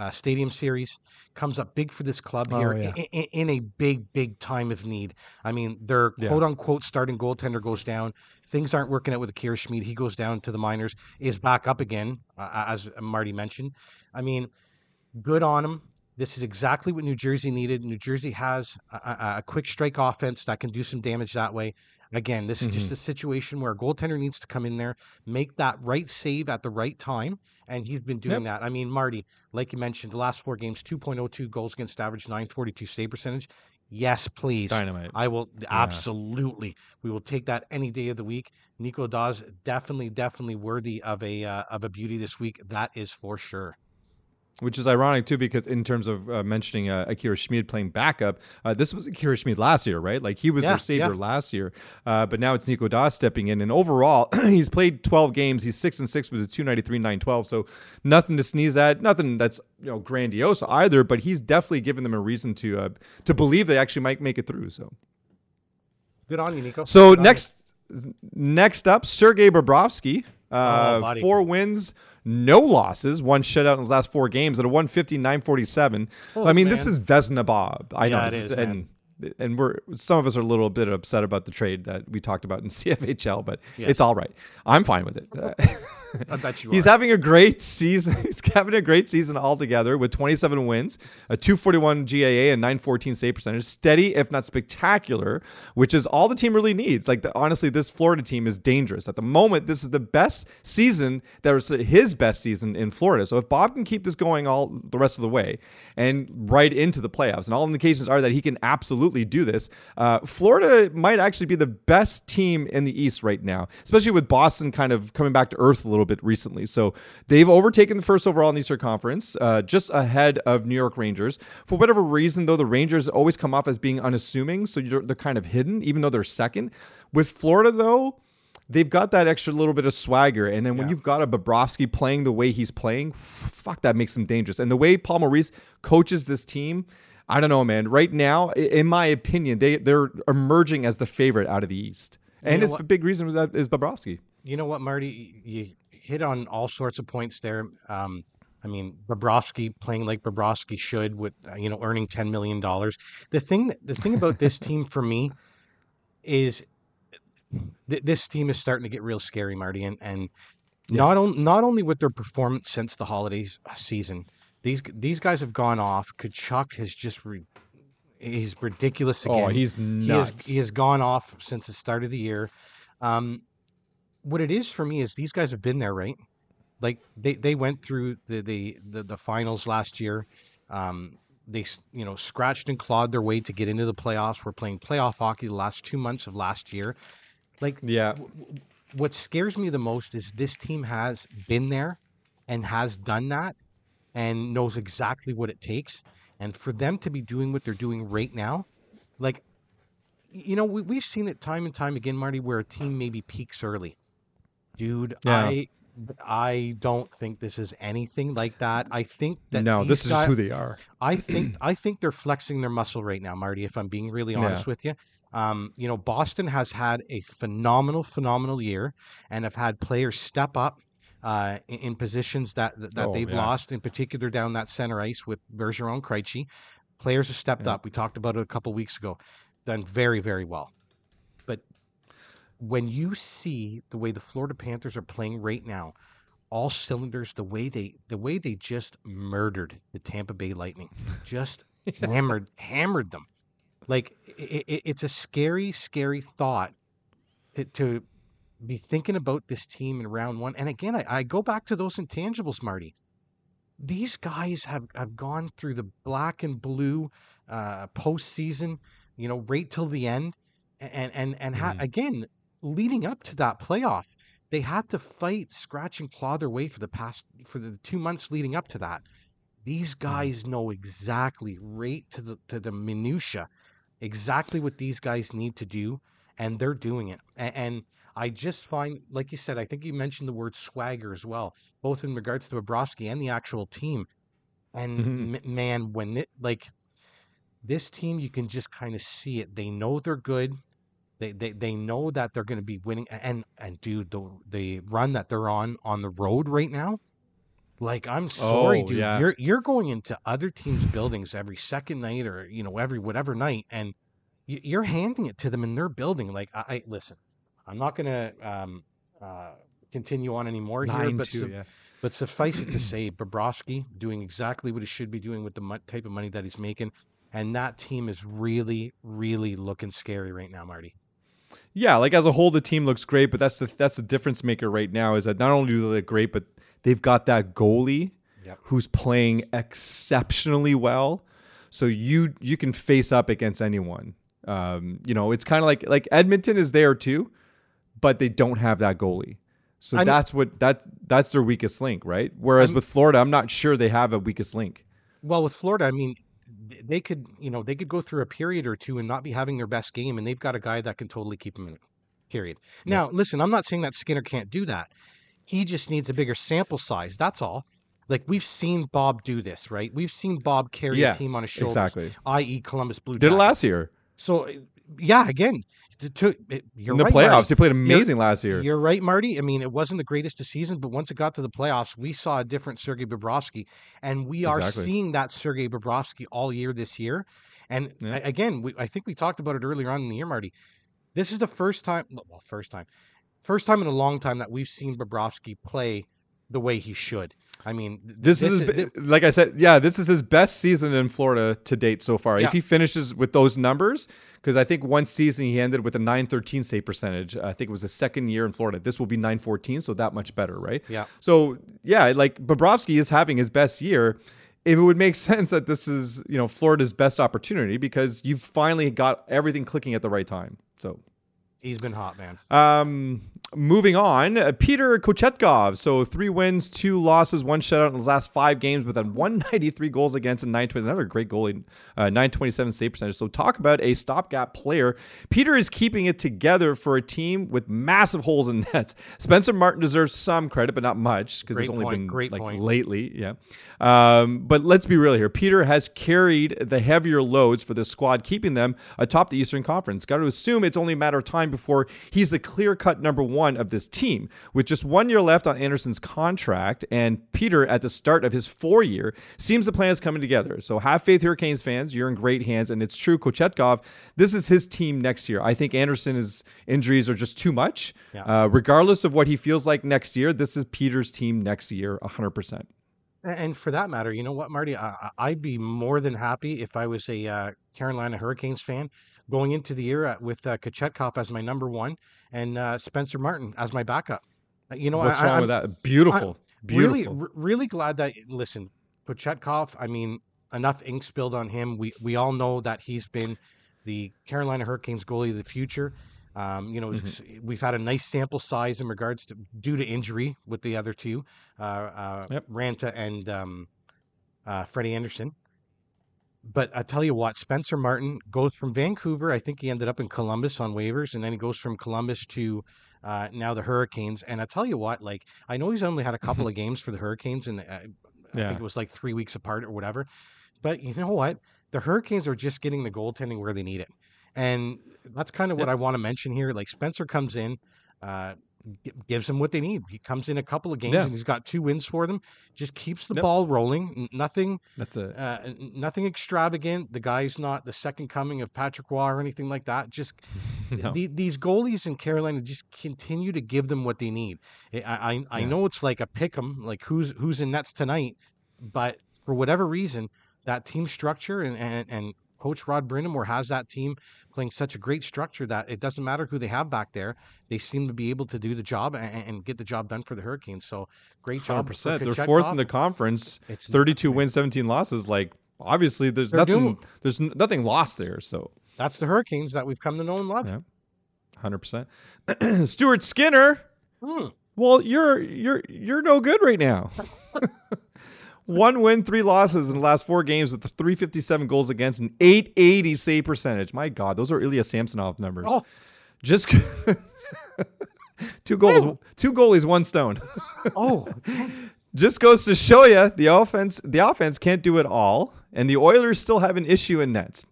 uh, Stadium Series comes up big for this club here oh, yeah. in, in, a big, big time of need. I mean, their yeah. quote unquote starting goaltender goes down. Things aren't working out with Akira Schmid. He goes down to the minors, is back up again, uh, as Marty mentioned. I mean, good on him. This is exactly what New Jersey needed. New Jersey has a, a, a quick strike offense that can do some damage that way. Again, this is mm-hmm. just a situation where a goaltender needs to come in there, make that right save at the right time, and he's been doing yep. that. I mean, Marty, like you mentioned, the last four games, 2.02 goals against average, 942 save percentage. Yes, please. Dynamite. I will yeah. absolutely. We will take that any day of the week. Nico Daws definitely, definitely worthy of a uh, of a beauty this week. That is for sure which is ironic too, because in terms of uh, mentioning uh, Akira Schmid playing backup, uh, this was Akira Schmid last year, right? Like he was yeah, their savior yeah. last year, uh, but now it's Nico Daws stepping in. And overall, (clears throat) he's played 12 games. He's six and six with a 293, 912. So nothing to sneeze at. Nothing that's you know grandiose either. But he's definitely given them a reason to uh, to believe they actually might make it through. So good on you, Nico. So good next next up, Sergei Bobrovsky. Uh, oh, four wins, no losses, one shutout in his last four games at a 150, 947. Oh, I mean, man. this is Vezina Bob. I yeah, know. Is, and, and we're some of us are a little bit upset about the trade that we talked about in (laughs) CFHL, but yes. it's all right. I'm fine with it. (laughs) I bet you He's are. having a great season. (laughs) He's having a great season altogether with 27 wins, a 241 GAA, and 914 save percentage. Steady, if not spectacular, which is all the team really needs. Like, the, honestly, this Florida team is dangerous. At the moment, this is the best season that was his best season in Florida. So if Bob can keep this going all the rest of the way and right into the playoffs, and all indications are that he can absolutely do this, uh, Florida might actually be the best team in the East right now, especially with Boston kind of coming back to earth a little little bit recently. So they've overtaken the first overall in the Eastern Conference, uh, just ahead of New York Rangers. For whatever reason, though, the Rangers always come off as being unassuming, so they're kind of hidden, even though they're second. With Florida, though, they've got that extra little bit of swagger. And then when yeah. you've got a Bobrovsky playing the way he's playing, fuck, that makes him dangerous. And the way Paul Maurice coaches this team, I don't know, man. Right now, in my opinion, they they're emerging as the favorite out of the East, and it's a big reason that is Bobrovsky. You know what, Marty? You hit on all sorts of points there. Um, I mean, Bobrovsky playing like Bobrovsky should, with uh, you know, earning ten million dollars. The thing, the thing about this team for me is th- this team is starting to get real scary, Marty, and and yes. not on, not only with their performance since the holidays uh, season, these these guys have gone off. Tkachuk has just re- he's ridiculous oh, again. Oh, he's nuts. He has, he has gone off since the start of the year. Um, what it is for me is these guys have been there, right? Like they, they went through the, the, the, the finals last year. Um, they you know scratched and clawed their way to get into the playoffs. We're playing playoff hockey the last two months of last year. Like yeah, w- what scares me the most is this team has been there and has done that and knows exactly what it takes. And for them to be doing what they're doing right now, like you know, we, we've seen it time and time again, Marty, where a team maybe peaks early dude. Yeah. I I don't think this is anything like that. I think that no, this is guys, who they are. I think (clears throat) I think they're flexing their muscle right now, Marty. If I'm being really honest yeah. with you, um, you know, Boston has had a phenomenal, phenomenal year, and have had players step up uh, in, in, positions that that oh, they've yeah. lost, in particular down that center ice with Bergeron, Krejci. Players have stepped yeah. up. We talked about it a couple weeks ago. Done very, very well when you see the way the Florida Panthers are playing right now, all cylinders, the way they the way they just murdered the Tampa Bay Lightning, just (laughs) hammered hammered them. Like it, it, it's a scary, scary thought to, to, be thinking about this team in round one. And again, I, I go back to those intangibles, Marty. These guys have, have gone through the black and blue uh, postseason, you know, right till the end, and and and ha- mm. again, leading up to that playoff, they had to fight, scratch and claw their way for the past for the two months leading up to that. These mm-hmm. guys know exactly right to the to the minutia, exactly what these guys need to do, and they're doing it. And, and I just find, like you said, I think you mentioned the word swagger as well, both in regards to Bobrovsky and the actual team. And mm-hmm. m- man, when it like this team, you can just kind of see it. They know they're good. They they, they know that they're going to be winning. And and dude, the the run that they're on on the road right now, like I'm sorry, oh, dude, yeah. you're you're going into other teams' buildings every second night or you know every whatever night, and you're handing it to them in their building. Like I, I listen, I'm not going to um, uh, continue on anymore here, but. Two, su- yeah. But suffice it to (clears throat) say, Bobrovsky doing exactly what he should be doing with the type of money that he's making, and that team is really, really looking scary right now, Marty. Yeah, like as a whole, the team looks great, but that's the that's the difference maker right now is that not only do they look great, but they've got that goalie yep. who's playing exceptionally well. So you you can face up against anyone. Um, you know, it's kind of like like Edmonton is there too, but they don't have that goalie. So I'm, that's what that that's their weakest link, right? Whereas I'm, with Florida, I'm not sure they have a weakest link. Well, with Florida, I mean, they could, you know, they could go through a period or two and not be having their best game, and they've got a guy that can totally keep them in it. Period. Now, yeah. listen, I'm not saying that Skinner can't do that. He just needs a bigger sample size. That's all. Like we've seen Bob do this, right? We've seen Bob carry yeah, a team on his shoulders, exactly. i.e., Columbus Blue. Jackets. Did it last year. So yeah, again, to, you're in the right, playoffs. Marty. He played amazing you're, last year. You're right, Marty. I mean, it wasn't the greatest of season, but once it got to the playoffs, we saw a different Sergei Bobrovsky, and we are exactly. seeing that Sergei Bobrovsky all year this year. And yeah. again, we, I think we talked about it earlier on in the year, Marty. This is the first time, well, first time, first time in a long time that we've seen Bobrovsky play the way he should. I mean, this, this is, is like I said, yeah, this is his best season in Florida to date so far. Yeah. If he finishes with those numbers, because I think one season he ended with a 913 save percentage. I think it was the second year in Florida. This will be 914, so that much better, right? Yeah. So yeah, like Bobrovsky is having his best year. It would make (laughs) sense that this is you know Florida's best opportunity because you've finally got everything clicking at the right time. So He's been hot, man. Um, moving on, uh, Peter Kochetkov. So three wins, two losses, one shutout in his last five games but then (laughs) 193 goals against and 920. Another great goalie, uh, 927 save percentage. So talk about a stopgap player. Peter is keeping it together for a team with massive holes in (laughs) nets. Spencer Martin deserves some credit, but not much because he's only point. been great like point. lately. Yeah. Um, but let's be real here. Peter has carried the heavier loads for this squad, keeping them atop the Eastern Conference. Got to assume it's only a matter of time time before he's the clear cut number one of this team. With just one year left on Andersen's contract and Peter at the start of his four year, seems the plan is coming together. So have faith, Hurricanes fans. You're in great hands. And it's true, Kochetkov, this is his team next year. I think Andersen's injuries are just too much. Yeah. Uh, regardless of what he feels like next year, this is Peter's team next year, 100%. And for that matter, you know what, Marty? I, would be more than happy if I was a uh, Carolina Hurricanes fan going into the year with uh, Kochetkov as my number one and uh, Spencer Martin as my backup. Uh, you know, what's I, wrong I'm, with that? Beautiful, I'm beautiful. Really, really glad that listen, Kochetkov. I mean, enough ink spilled on him. We we all know that he's been the Carolina Hurricanes goalie of the future. Um, you know, mm-hmm. we've had a nice sample size in regards to due to injury with the other two, uh, uh, yep. Raanta and um, uh, Freddie Andersen but I tell you what, Spencer Martin goes from Vancouver. I think he ended up in Columbus on waivers, and then he goes from Columbus to uh, now the Hurricanes. And I tell you what, like I know he's only had a couple of (laughs) games for the Hurricanes, and I yeah. think it was like three weeks apart or whatever. But you know what? The Hurricanes are just getting the goaltending where they need it, and that's kind of what I want to mention here. Like Spencer comes in. Uh, gives them what they need. He comes in a couple of games yeah. and he's got two wins for them. Just keeps the yep. ball rolling. Nothing. That's it. Uh, nothing extravagant. The guy's not the second coming of Patrick Roy or anything like that. Just (laughs) no. the, these goalies in Carolina just continue to give them what they need. I I, I know it's like a pick 'em, like who's who's in nets tonight, but for whatever reason, that team structure and and, and Coach Rod Brind'Amour has that team playing such a great structure that it doesn't matter who they have back there. They seem to be able to do the job and, and get the job done for the Hurricanes. So great job. 100%. They're fourth in the conference. It's 32 wins, 17 losses. Like obviously there's They're nothing there's nothing lost there. So that's the Hurricanes that we've come to know and love. Yeah. (clears throat) 100%. Stuart Skinner. Hmm. Well, you're you're you're no good right now. (laughs) (laughs) One win, three losses in the last four games with 357 goals against and 880 save percentage. My God, those are Ilya Samsonov numbers. Oh. Just (laughs) two goals, two goalies, one stone. oh. (laughs) Just goes to show you the offense. The offense can't do it all, and the Oilers still have an issue in nets.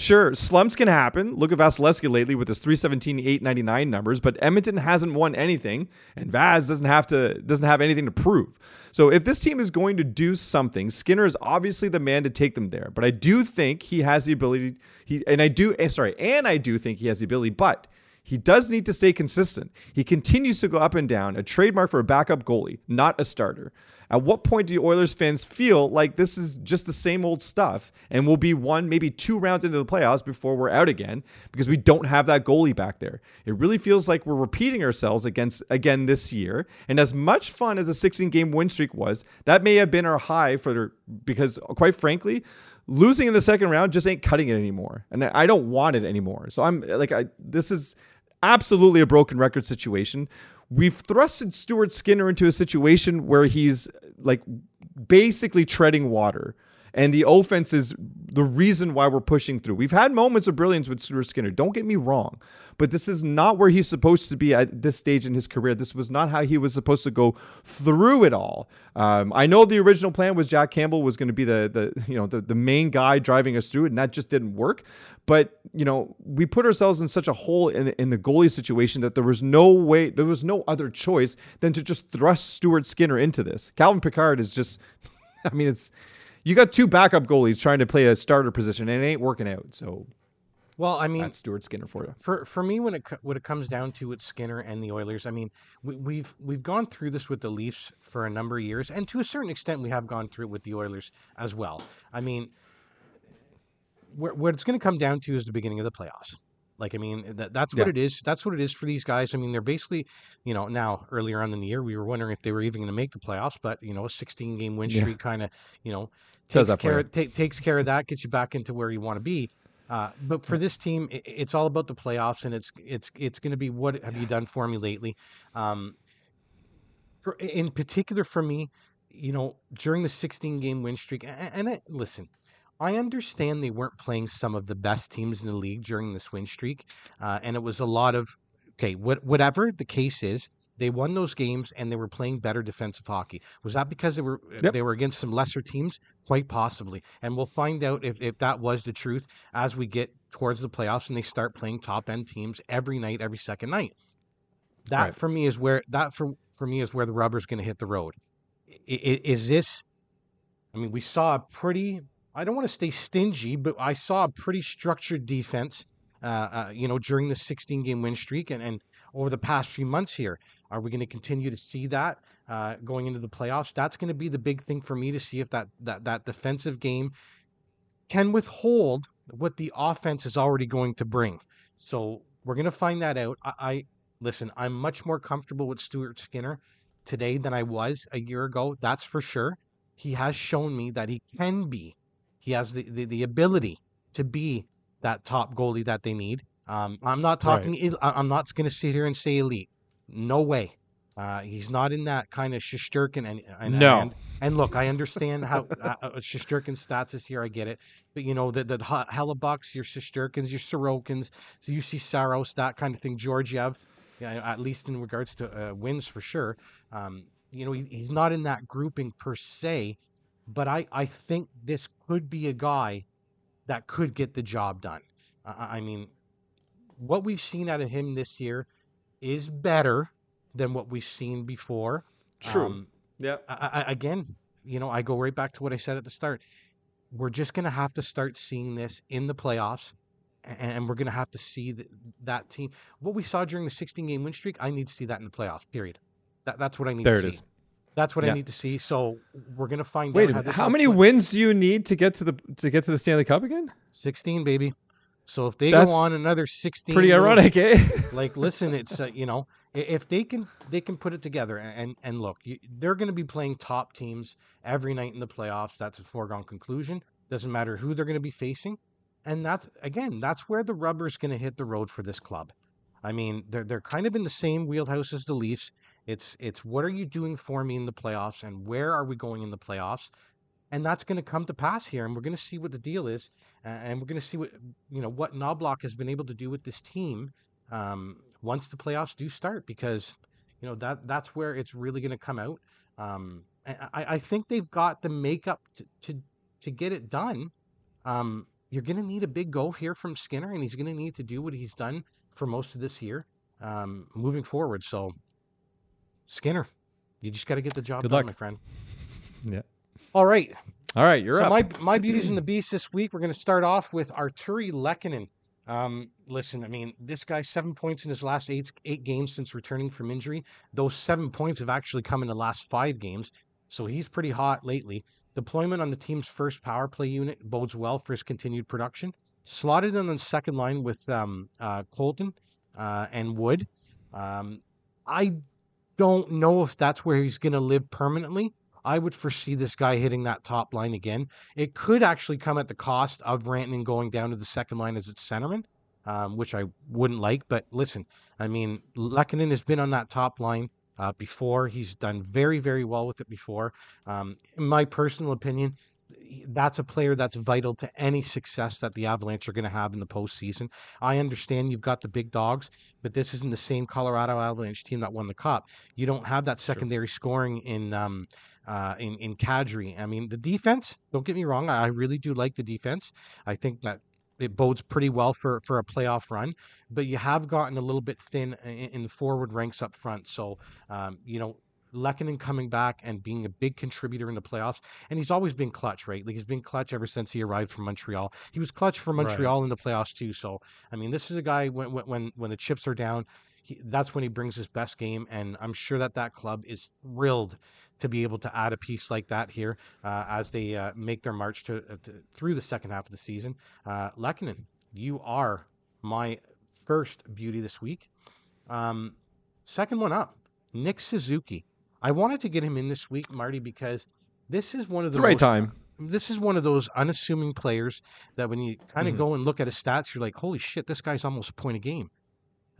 Sure, slumps can happen. Look at Vasilevskiy lately with his 317, 899 numbers, but Edmonton hasn't won anything, and Vaz doesn't have to doesn't have anything to prove. So if this team is going to do something, Skinner is obviously the man to take them there. But I do think he has the ability. He and I do eh, sorry, and I do think he has the ability, but he does need to stay consistent. He continues to go up and down, a trademark for a backup goalie, not a starter. At what point do Oilers fans feel like this is just the same old stuff and we'll be one, maybe two rounds into the playoffs before we're out again because we don't have that goalie back there? It really feels like we're repeating ourselves against again this year. And as much fun as a 16 game win streak was, that may have been our high for because quite frankly, losing in the second round just ain't cutting it anymore. And I don't want it anymore. So I'm like I this is absolutely a broken record situation we've thrusted Stuart Skinner into a situation where he's like basically treading water. And the offense is the reason why we're pushing through. We've had moments of brilliance with Stuart Skinner. Don't get me wrong. But this is not where he's supposed to be at this stage in his career. This was not how he was supposed to go through it all. Um, I know the original plan was Jack Campbell was going to be the the you know the, the main guy driving us through it, and that just didn't work. But you know, we put ourselves in such a hole in, in the goalie situation that there was no way, there was no other choice than to just thrust Stuart Skinner into this. Calvin Pickard is just, (laughs) I mean, it's you got two backup goalies trying to play a starter position, and it ain't working out. So, well, I mean, that's Stuart Skinner for you. For for me, when it when it comes down to it, Skinner and the Oilers. I mean, we, we've we've gone through this with the Leafs for a number of years, and to a certain extent, we have gone through it with the Oilers as well. I mean where, what it's going to come down to is the beginning of the playoffs. Like, I mean, that, that's what yeah. it is. That's what it is for these guys. I mean, they're basically, you know, now earlier on in the year, we were wondering if they were even going to make the playoffs, but, you know, a 16 game win streak yeah. kind of, you know, takes care, t- takes care of that, gets you back into where you want to be. Uh, but for this team, it, it's all about the playoffs, and it's it's it's going to be what have you done for me lately? Um, in particular, for me, you know, during the 16 game win streak, and, and listen, I understand they weren't playing some of the best teams in the league during this win streak, uh, and it was a lot of okay. What, whatever the case is, they won those games and they were playing better defensive hockey. Was that because they were yep. they were against some lesser teams? Quite possibly, and we'll find out if, if that was the truth as we get towards the playoffs and they start playing top end teams every night, every second night. That right. for me is where that for for me is where the rubber's going to hit the road. Is, is this? I mean, we saw a pretty I don't want to stay stingy, but I saw a pretty structured defense, uh, uh, you know, during the 16 game win streak and, and over the past few months here. Are we going to continue to see that uh, going into the playoffs? That's going to be the big thing for me to see if that, that, that defensive game can withhold what the offense is already going to bring. So we're going to find that out. I, I listen, I'm much more comfortable with Stuart Skinner today than I was a year ago. That's for sure. He has shown me that he can be he has the, the, the ability to be that top goalie that they need. Um, I'm not talking. Right. I'm not going to sit here and say elite. No way. Uh, he's not in that kind of Shesterkin and, and no. And, and, look, I understand how (laughs) uh, uh stats is here. I get it, but you know the the Hellebuycks, your Shesterkins, your Sorokins, so you see Saros, that kind of thing. Georgiev, yeah, at least in regards to uh, wins for sure. Um, you know, he, he's not in that grouping per se, but I, I think this could be a guy that could get the job done. Uh, I mean, what we've seen out of him this year is better than what we've seen before. True. Um, yeah. I, I, again, you know, I go right back to what I said at the start. We're just going to have to start seeing this in the playoffs, and we're going to have to see the, that team. What we saw during the 16 game win streak, I need to see that in the playoffs. Period. That, that's what I need there to see. There it is. That's what yeah. I need to see. So we're gonna find Wait out. Wait, how, how many play. wins do you need to get to the to get to the Stanley Cup again? Sixteen, baby. So if they That's go on another sixteen, pretty ironic, eh? (laughs) like, listen, it's uh, you know, if they can they can put it together and and look, you, they're going to be playing top teams every night in the playoffs. That's a foregone conclusion. Doesn't matter who they're going to be facing, and that's again, that's where the rubber's going to hit the road for this club. I mean, they're they're kind of in the same wheelhouse as the Leafs. It's it's what are you doing for me in the playoffs, and where are we going in the playoffs, and that's going to come to pass here, and we're going to see what the deal is, and we're going to see what you know what Knoblauch has been able to do with this team um, once the playoffs do start, because you know that that's where it's really going to come out. Um, I, I think they've got the makeup to to, to get it done. Um, you're going to need a big go here from Skinner, and he's going to need to do what he's done for most of this year um, moving forward. So, Skinner, you just got to get the job Good done, luck. my friend. Yeah. All right. All right, you're so up. My, my beauties and the beast this week, we're going to start off with Artturi Lehkonen. Um, listen, I mean, this guy seven points in his last eight eight games since returning from injury. Those seven points have actually come in the last five games, so he's pretty hot lately. Deployment on the team's first power play unit bodes well for his continued production slotted in the second line with um, uh, Colton uh, and Wood. Um, I don't know if that's where he's going to live permanently. I would foresee this guy hitting that top line again. It could actually come at the cost of Rantanen going down to the second line as its centerman, um, which I wouldn't like. But listen, I mean, Lehkonen has been on that top line uh, before. He's done very, very well with it before. Um, in my personal opinion, that's a player that's vital to any success that the Avalanche are going to have in the postseason. I understand you've got the big dogs, but this isn't the same Colorado Avalanche team that won the cup. You don't have that secondary scoring in um, uh, in in Kadri. I mean, the defense. Don't get me wrong. I really do like the defense. I think that it bodes pretty well for for a playoff run. But you have gotten a little bit thin in, in the forward ranks up front. So um, you know Lehkonen coming back and being a big contributor in the playoffs. And he's always been clutch, right? Like he's been clutch ever since he arrived from Montreal. He was clutch for Montreal right. in the playoffs too. So I mean, this is a guy when when when the chips are down, he, that's when he brings his best game. And I'm sure that that club is thrilled to be able to add a piece like that here uh, as they uh, make their march to, uh, to, through the second half of the season. Uh, Lehkonen, you are my first beauty this week. Um, second one up, Nick Suzuki. I wanted to get him in this week, Marty, because this is one of the, the right time. This is one of those unassuming players that when you kind of mm-hmm. go and look at his stats, you're like, holy shit, this guy's almost a point a game.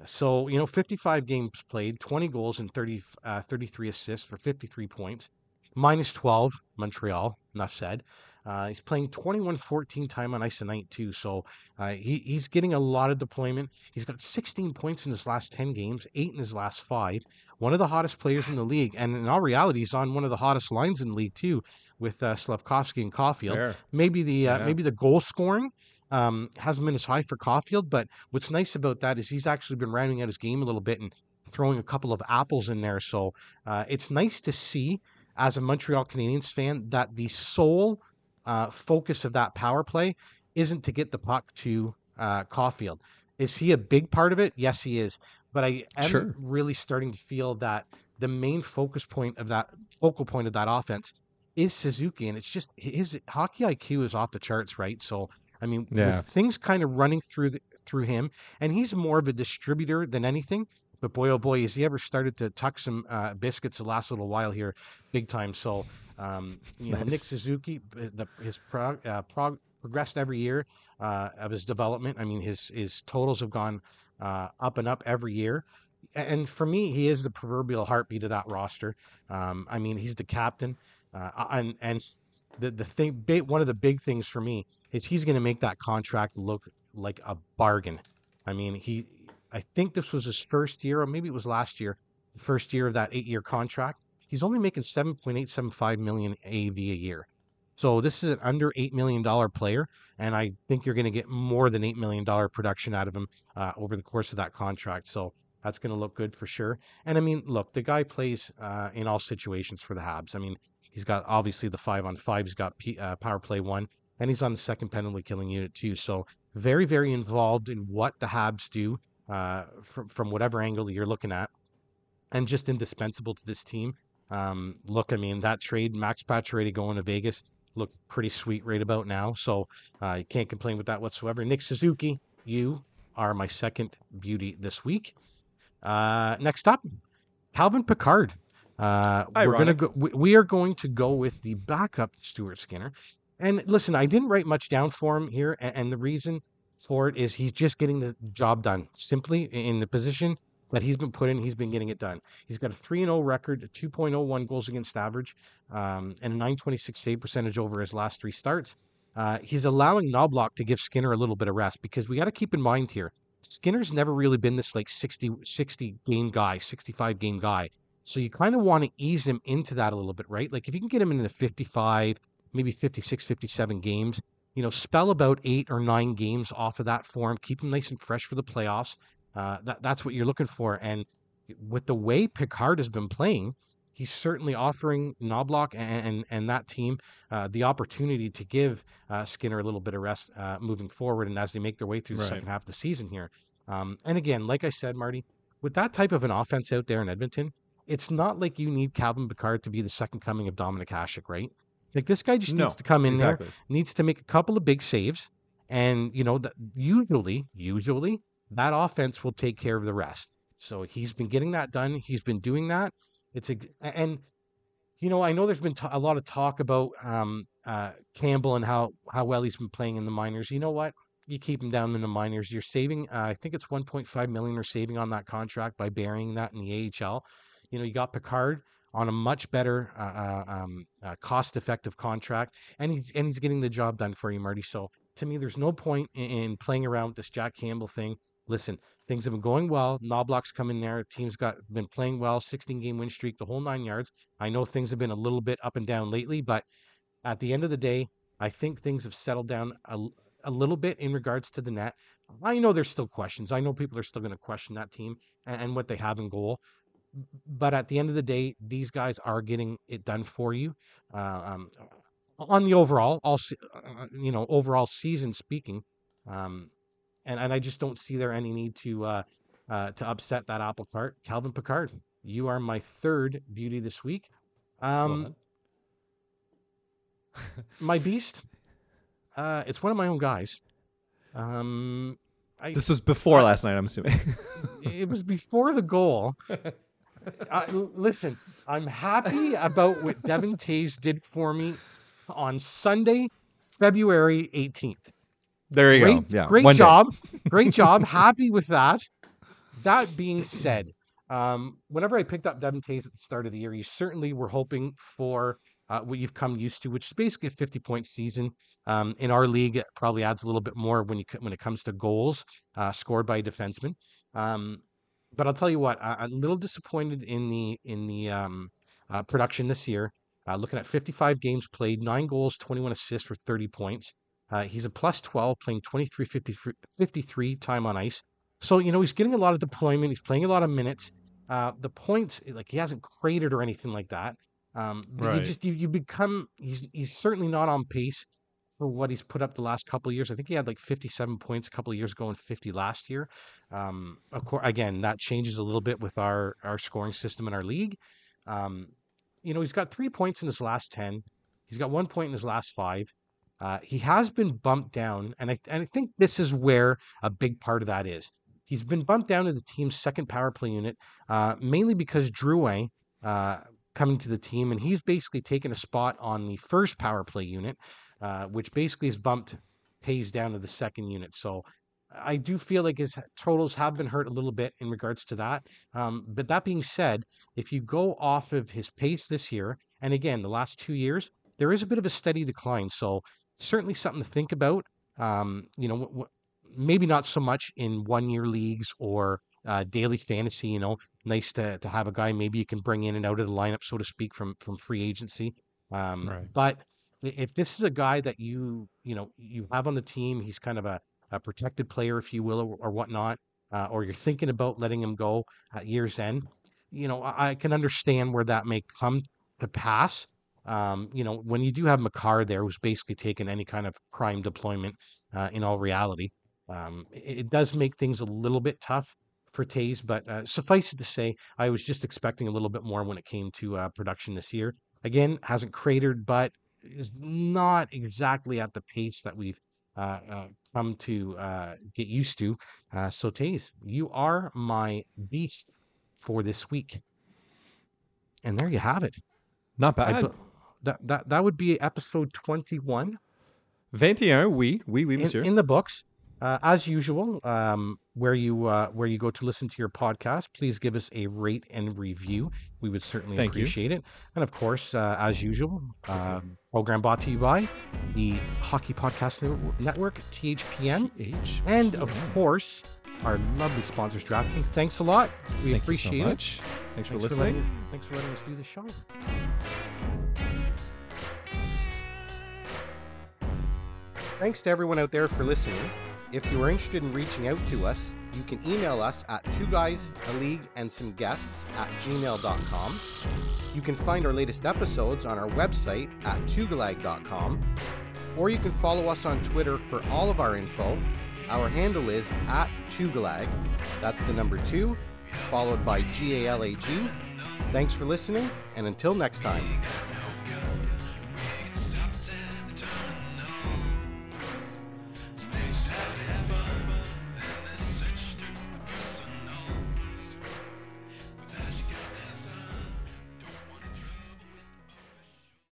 So, you know, 55 games played, 20 goals and 30, uh, 33 assists for 53 points, minus 12, Montreal, enough said. Uh, he's playing 21 14 time on ice tonight, too. So uh, he, he's getting a lot of deployment. He's got 16 points in his last 10 games, eight in his last five. One of the hottest players in the league. And in all reality, he's on one of the hottest lines in the league, too, with uh, Slafkovsky and Caufield. Fair. Maybe the, uh, yeah. maybe the goal scoring um, hasn't been as high for Caufield, but what's nice about that is he's actually been rounding out his game a little bit and throwing a couple of apples in there. So uh, it's nice to see, as a Montreal Canadiens fan, that the sole uh, focus of that power play isn't to get the puck to uh, Caufield. Is he a big part of it? Yes, he is. But I am sure. really starting to feel that the main focus point of that focal point of that offense is Suzuki, and it's just his hockey IQ is off the charts, right? So I mean, yeah. with things kind of running through the, through him, and he's more of a distributor than anything. But boy, oh boy, has he ever started to tuck some uh, biscuits the last little while here, big time. So, um, you nice. know, Nick Suzuki, the, his prog, uh, prog, progressed every year uh, of his development. I mean, his his totals have gone uh, up and up every year. And for me, he is the proverbial heartbeat of that roster. Um, I mean, he's the captain, uh, and and the the thing one of the big things for me is he's going to make that contract look like a bargain. I mean, he I think this was his first year, or maybe it was last year, the first year of that eight year contract. He's only making seven point eight seven five million AV a year. So this is an under eight million dollar player, and I think you're going to get more than eight million dollar production out of him uh, over the course of that contract. So that's going to look good for sure. And I mean, look, the guy plays uh, in all situations for the Habs. I mean, He's got obviously the five on five. He's got P, uh, power play one, and he's on the second penalty killing unit too. So very, very involved in what the Habs do uh, from from whatever angle you're looking at, and just indispensable to this team. Um, look, I mean that trade, Max Pacioretty going to Vegas looks pretty sweet right about now. So uh, you can't complain with that whatsoever. Nick Suzuki, you are my second beauty this week. Uh, next up, Calvin Pickard. Uh, we're gonna go. We, we are going to go with the backup Stuart Skinner. And listen, I didn't write much down for him here, and, and the reason for it is he's just getting the job done. Simply in the position that he's been put in, he's been getting it done. He's got a 3 0 record, 2.01 goals against average, um, and a 926 save percentage over his last three starts. Uh, he's allowing Knoblauch to give Skinner a little bit of rest because we got to keep in mind here Skinner's never really been this like 60, 60 game guy, 65 game guy. So you kind of want to ease him into that a little bit, right? Like if you can get him into 55, maybe 56, 57 games, you know, spell about eight or nine games off of that form, keep them nice and fresh for the playoffs. Uh, that, that's what you're looking for. And with the way Pickard has been playing, he's certainly offering Knoblauch and, and, and that team uh, the opportunity to give uh, Skinner a little bit of rest uh, moving forward and as they make their way through the right. second half of the season here. Um, and again, like I said, Marty, with that type of an offense out there in Edmonton, it's not like you need Calvin Pickard to be the second coming of Dominik Hasek, right? Like this guy just no, needs to come in exactly. there, needs to make a couple of big saves, and you know, that usually, usually that offense will take care of the rest. So he's been getting that done. He's been doing that. It's a, and you know, I know there's been t- a lot of talk about um, uh, Campbell and how how well he's been playing in the minors. You know what? You keep him down in the minors. You're saving. Uh, I think it's 1.5 million or saving on that contract by burying that in the AHL. You know, you got Pickard on a much better, uh, uh um, uh, cost-effective contract, and he's and he's getting the job done for you, Marty. So to me, there's no point in, in playing around with this Jack Campbell thing. Listen, things have been going well. Knoblauch's come in there. Team's got been playing well. 16 game win streak, the whole nine yards. I know things have been a little bit up and down lately, but at the end of the day, I think things have settled down a, a little bit in regards to the net. I know there's still questions. I know people are still going to question that team and, and, what they have in goal. But at the end of the day, these guys are getting it done for you. Uh, um, on the overall, all uh, you know, overall season speaking, um, and and I just don't see there any need to uh, uh, to upset that apple cart. Calvin Pickard, you are my third beauty this week. Um, my (laughs) beast, uh, it's one of my own guys. Um, I, this was before last night, I'm assuming. it was before the goal. (laughs) Uh, listen, I'm happy about what Devon Toews did for me on Sunday, February 18th. There you great, go. Yeah. Great job. great (laughs) job. Happy with that. That being said, um, whenever I picked up Devon Toews at the start of the year, you certainly were hoping for uh, what you've come used to, which is basically a 50 point season. Um, in our league, it probably adds a little bit more when you when it comes to goals uh, scored by a defenseman. Um, but I'll tell you what, I, am a little disappointed in the in the um, uh, production this year. Uh, looking at 55 games played, nine goals, 21 assists for 30 points. Uh, he's a plus 12, playing 23, 53, 53 time on ice. So, you know, he's getting a lot of deployment. He's playing a lot of minutes. Uh, the points, like he hasn't cratered or anything like that. Um, right. you just, you, you become, he's, he's certainly not on pace for what he's put up the last couple of years. I think he had like 57 points a couple of years ago and 50 last year. Um, of course, again, that changes a little bit with our, our scoring system in our league. Um, you know, he's got three points in his last 10. He's got one point in his last five. Uh, he has been bumped down, and I, and I think this is where a big part of that is. He's been bumped down to the team's second power play unit, uh, mainly because Drouin uh, coming to the team, and he's basically taken a spot on the first power play unit, uh, which basically has bumped Toews down to the second unit. So I do feel like his totals have been hurt a little bit in regards to that. Um, but that being said, if you go off of his pace this year, and again, the last two years, there is a bit of a steady decline. So certainly something to think about. Um, you know, w- w- maybe not so much in one year leagues or uh, daily fantasy. You know, nice to to have a guy maybe you can bring in and out of the lineup, so to speak, from from free agency. Um, right. But if this is a guy that you you know you have on the team, he's kind of a, a protected player, if you will, or, or whatnot, uh, or you're thinking about letting him go at year's end. You know, I, I can understand where that may come to pass. Um, you know, when you do have Makar there, who's basically taken any kind of prime deployment uh, in all reality, um, it, it, does make things a little bit tough for Toews. But uh, suffice it to say, I was just expecting a little bit more when it came to uh, production this year. Again, hasn't cratered, but is not exactly at the pace that we've uh, uh, come to uh, get used to. so, Toews, you are my beast for this week. And there you have it. Not bad that that that would be episode 21 21 oui oui oui monsieur in, in the books uh, as usual um, where you uh, where you go to listen to your podcast please give us a rate and review. We would certainly Thank appreciate you. it. And of course uh, as usual um, program brought to you by the hockey podcast network thpn TH- and of course our lovely sponsors draftkings. Thanks a lot. We Thank appreciate so it. thanks, thanks for listening. for letting, thanks for letting us do the show. Thanks to everyone out there for listening. If you are interested in reaching out to us, you can email us at two guys, a league, and some guests at gmail.com. You can find our latest episodes on our website at twogalag.com, or you can follow us on Twitter for all of our info. Our handle is at twogalag. That's the number two, followed by G A L A G. Thanks for listening, and until next time.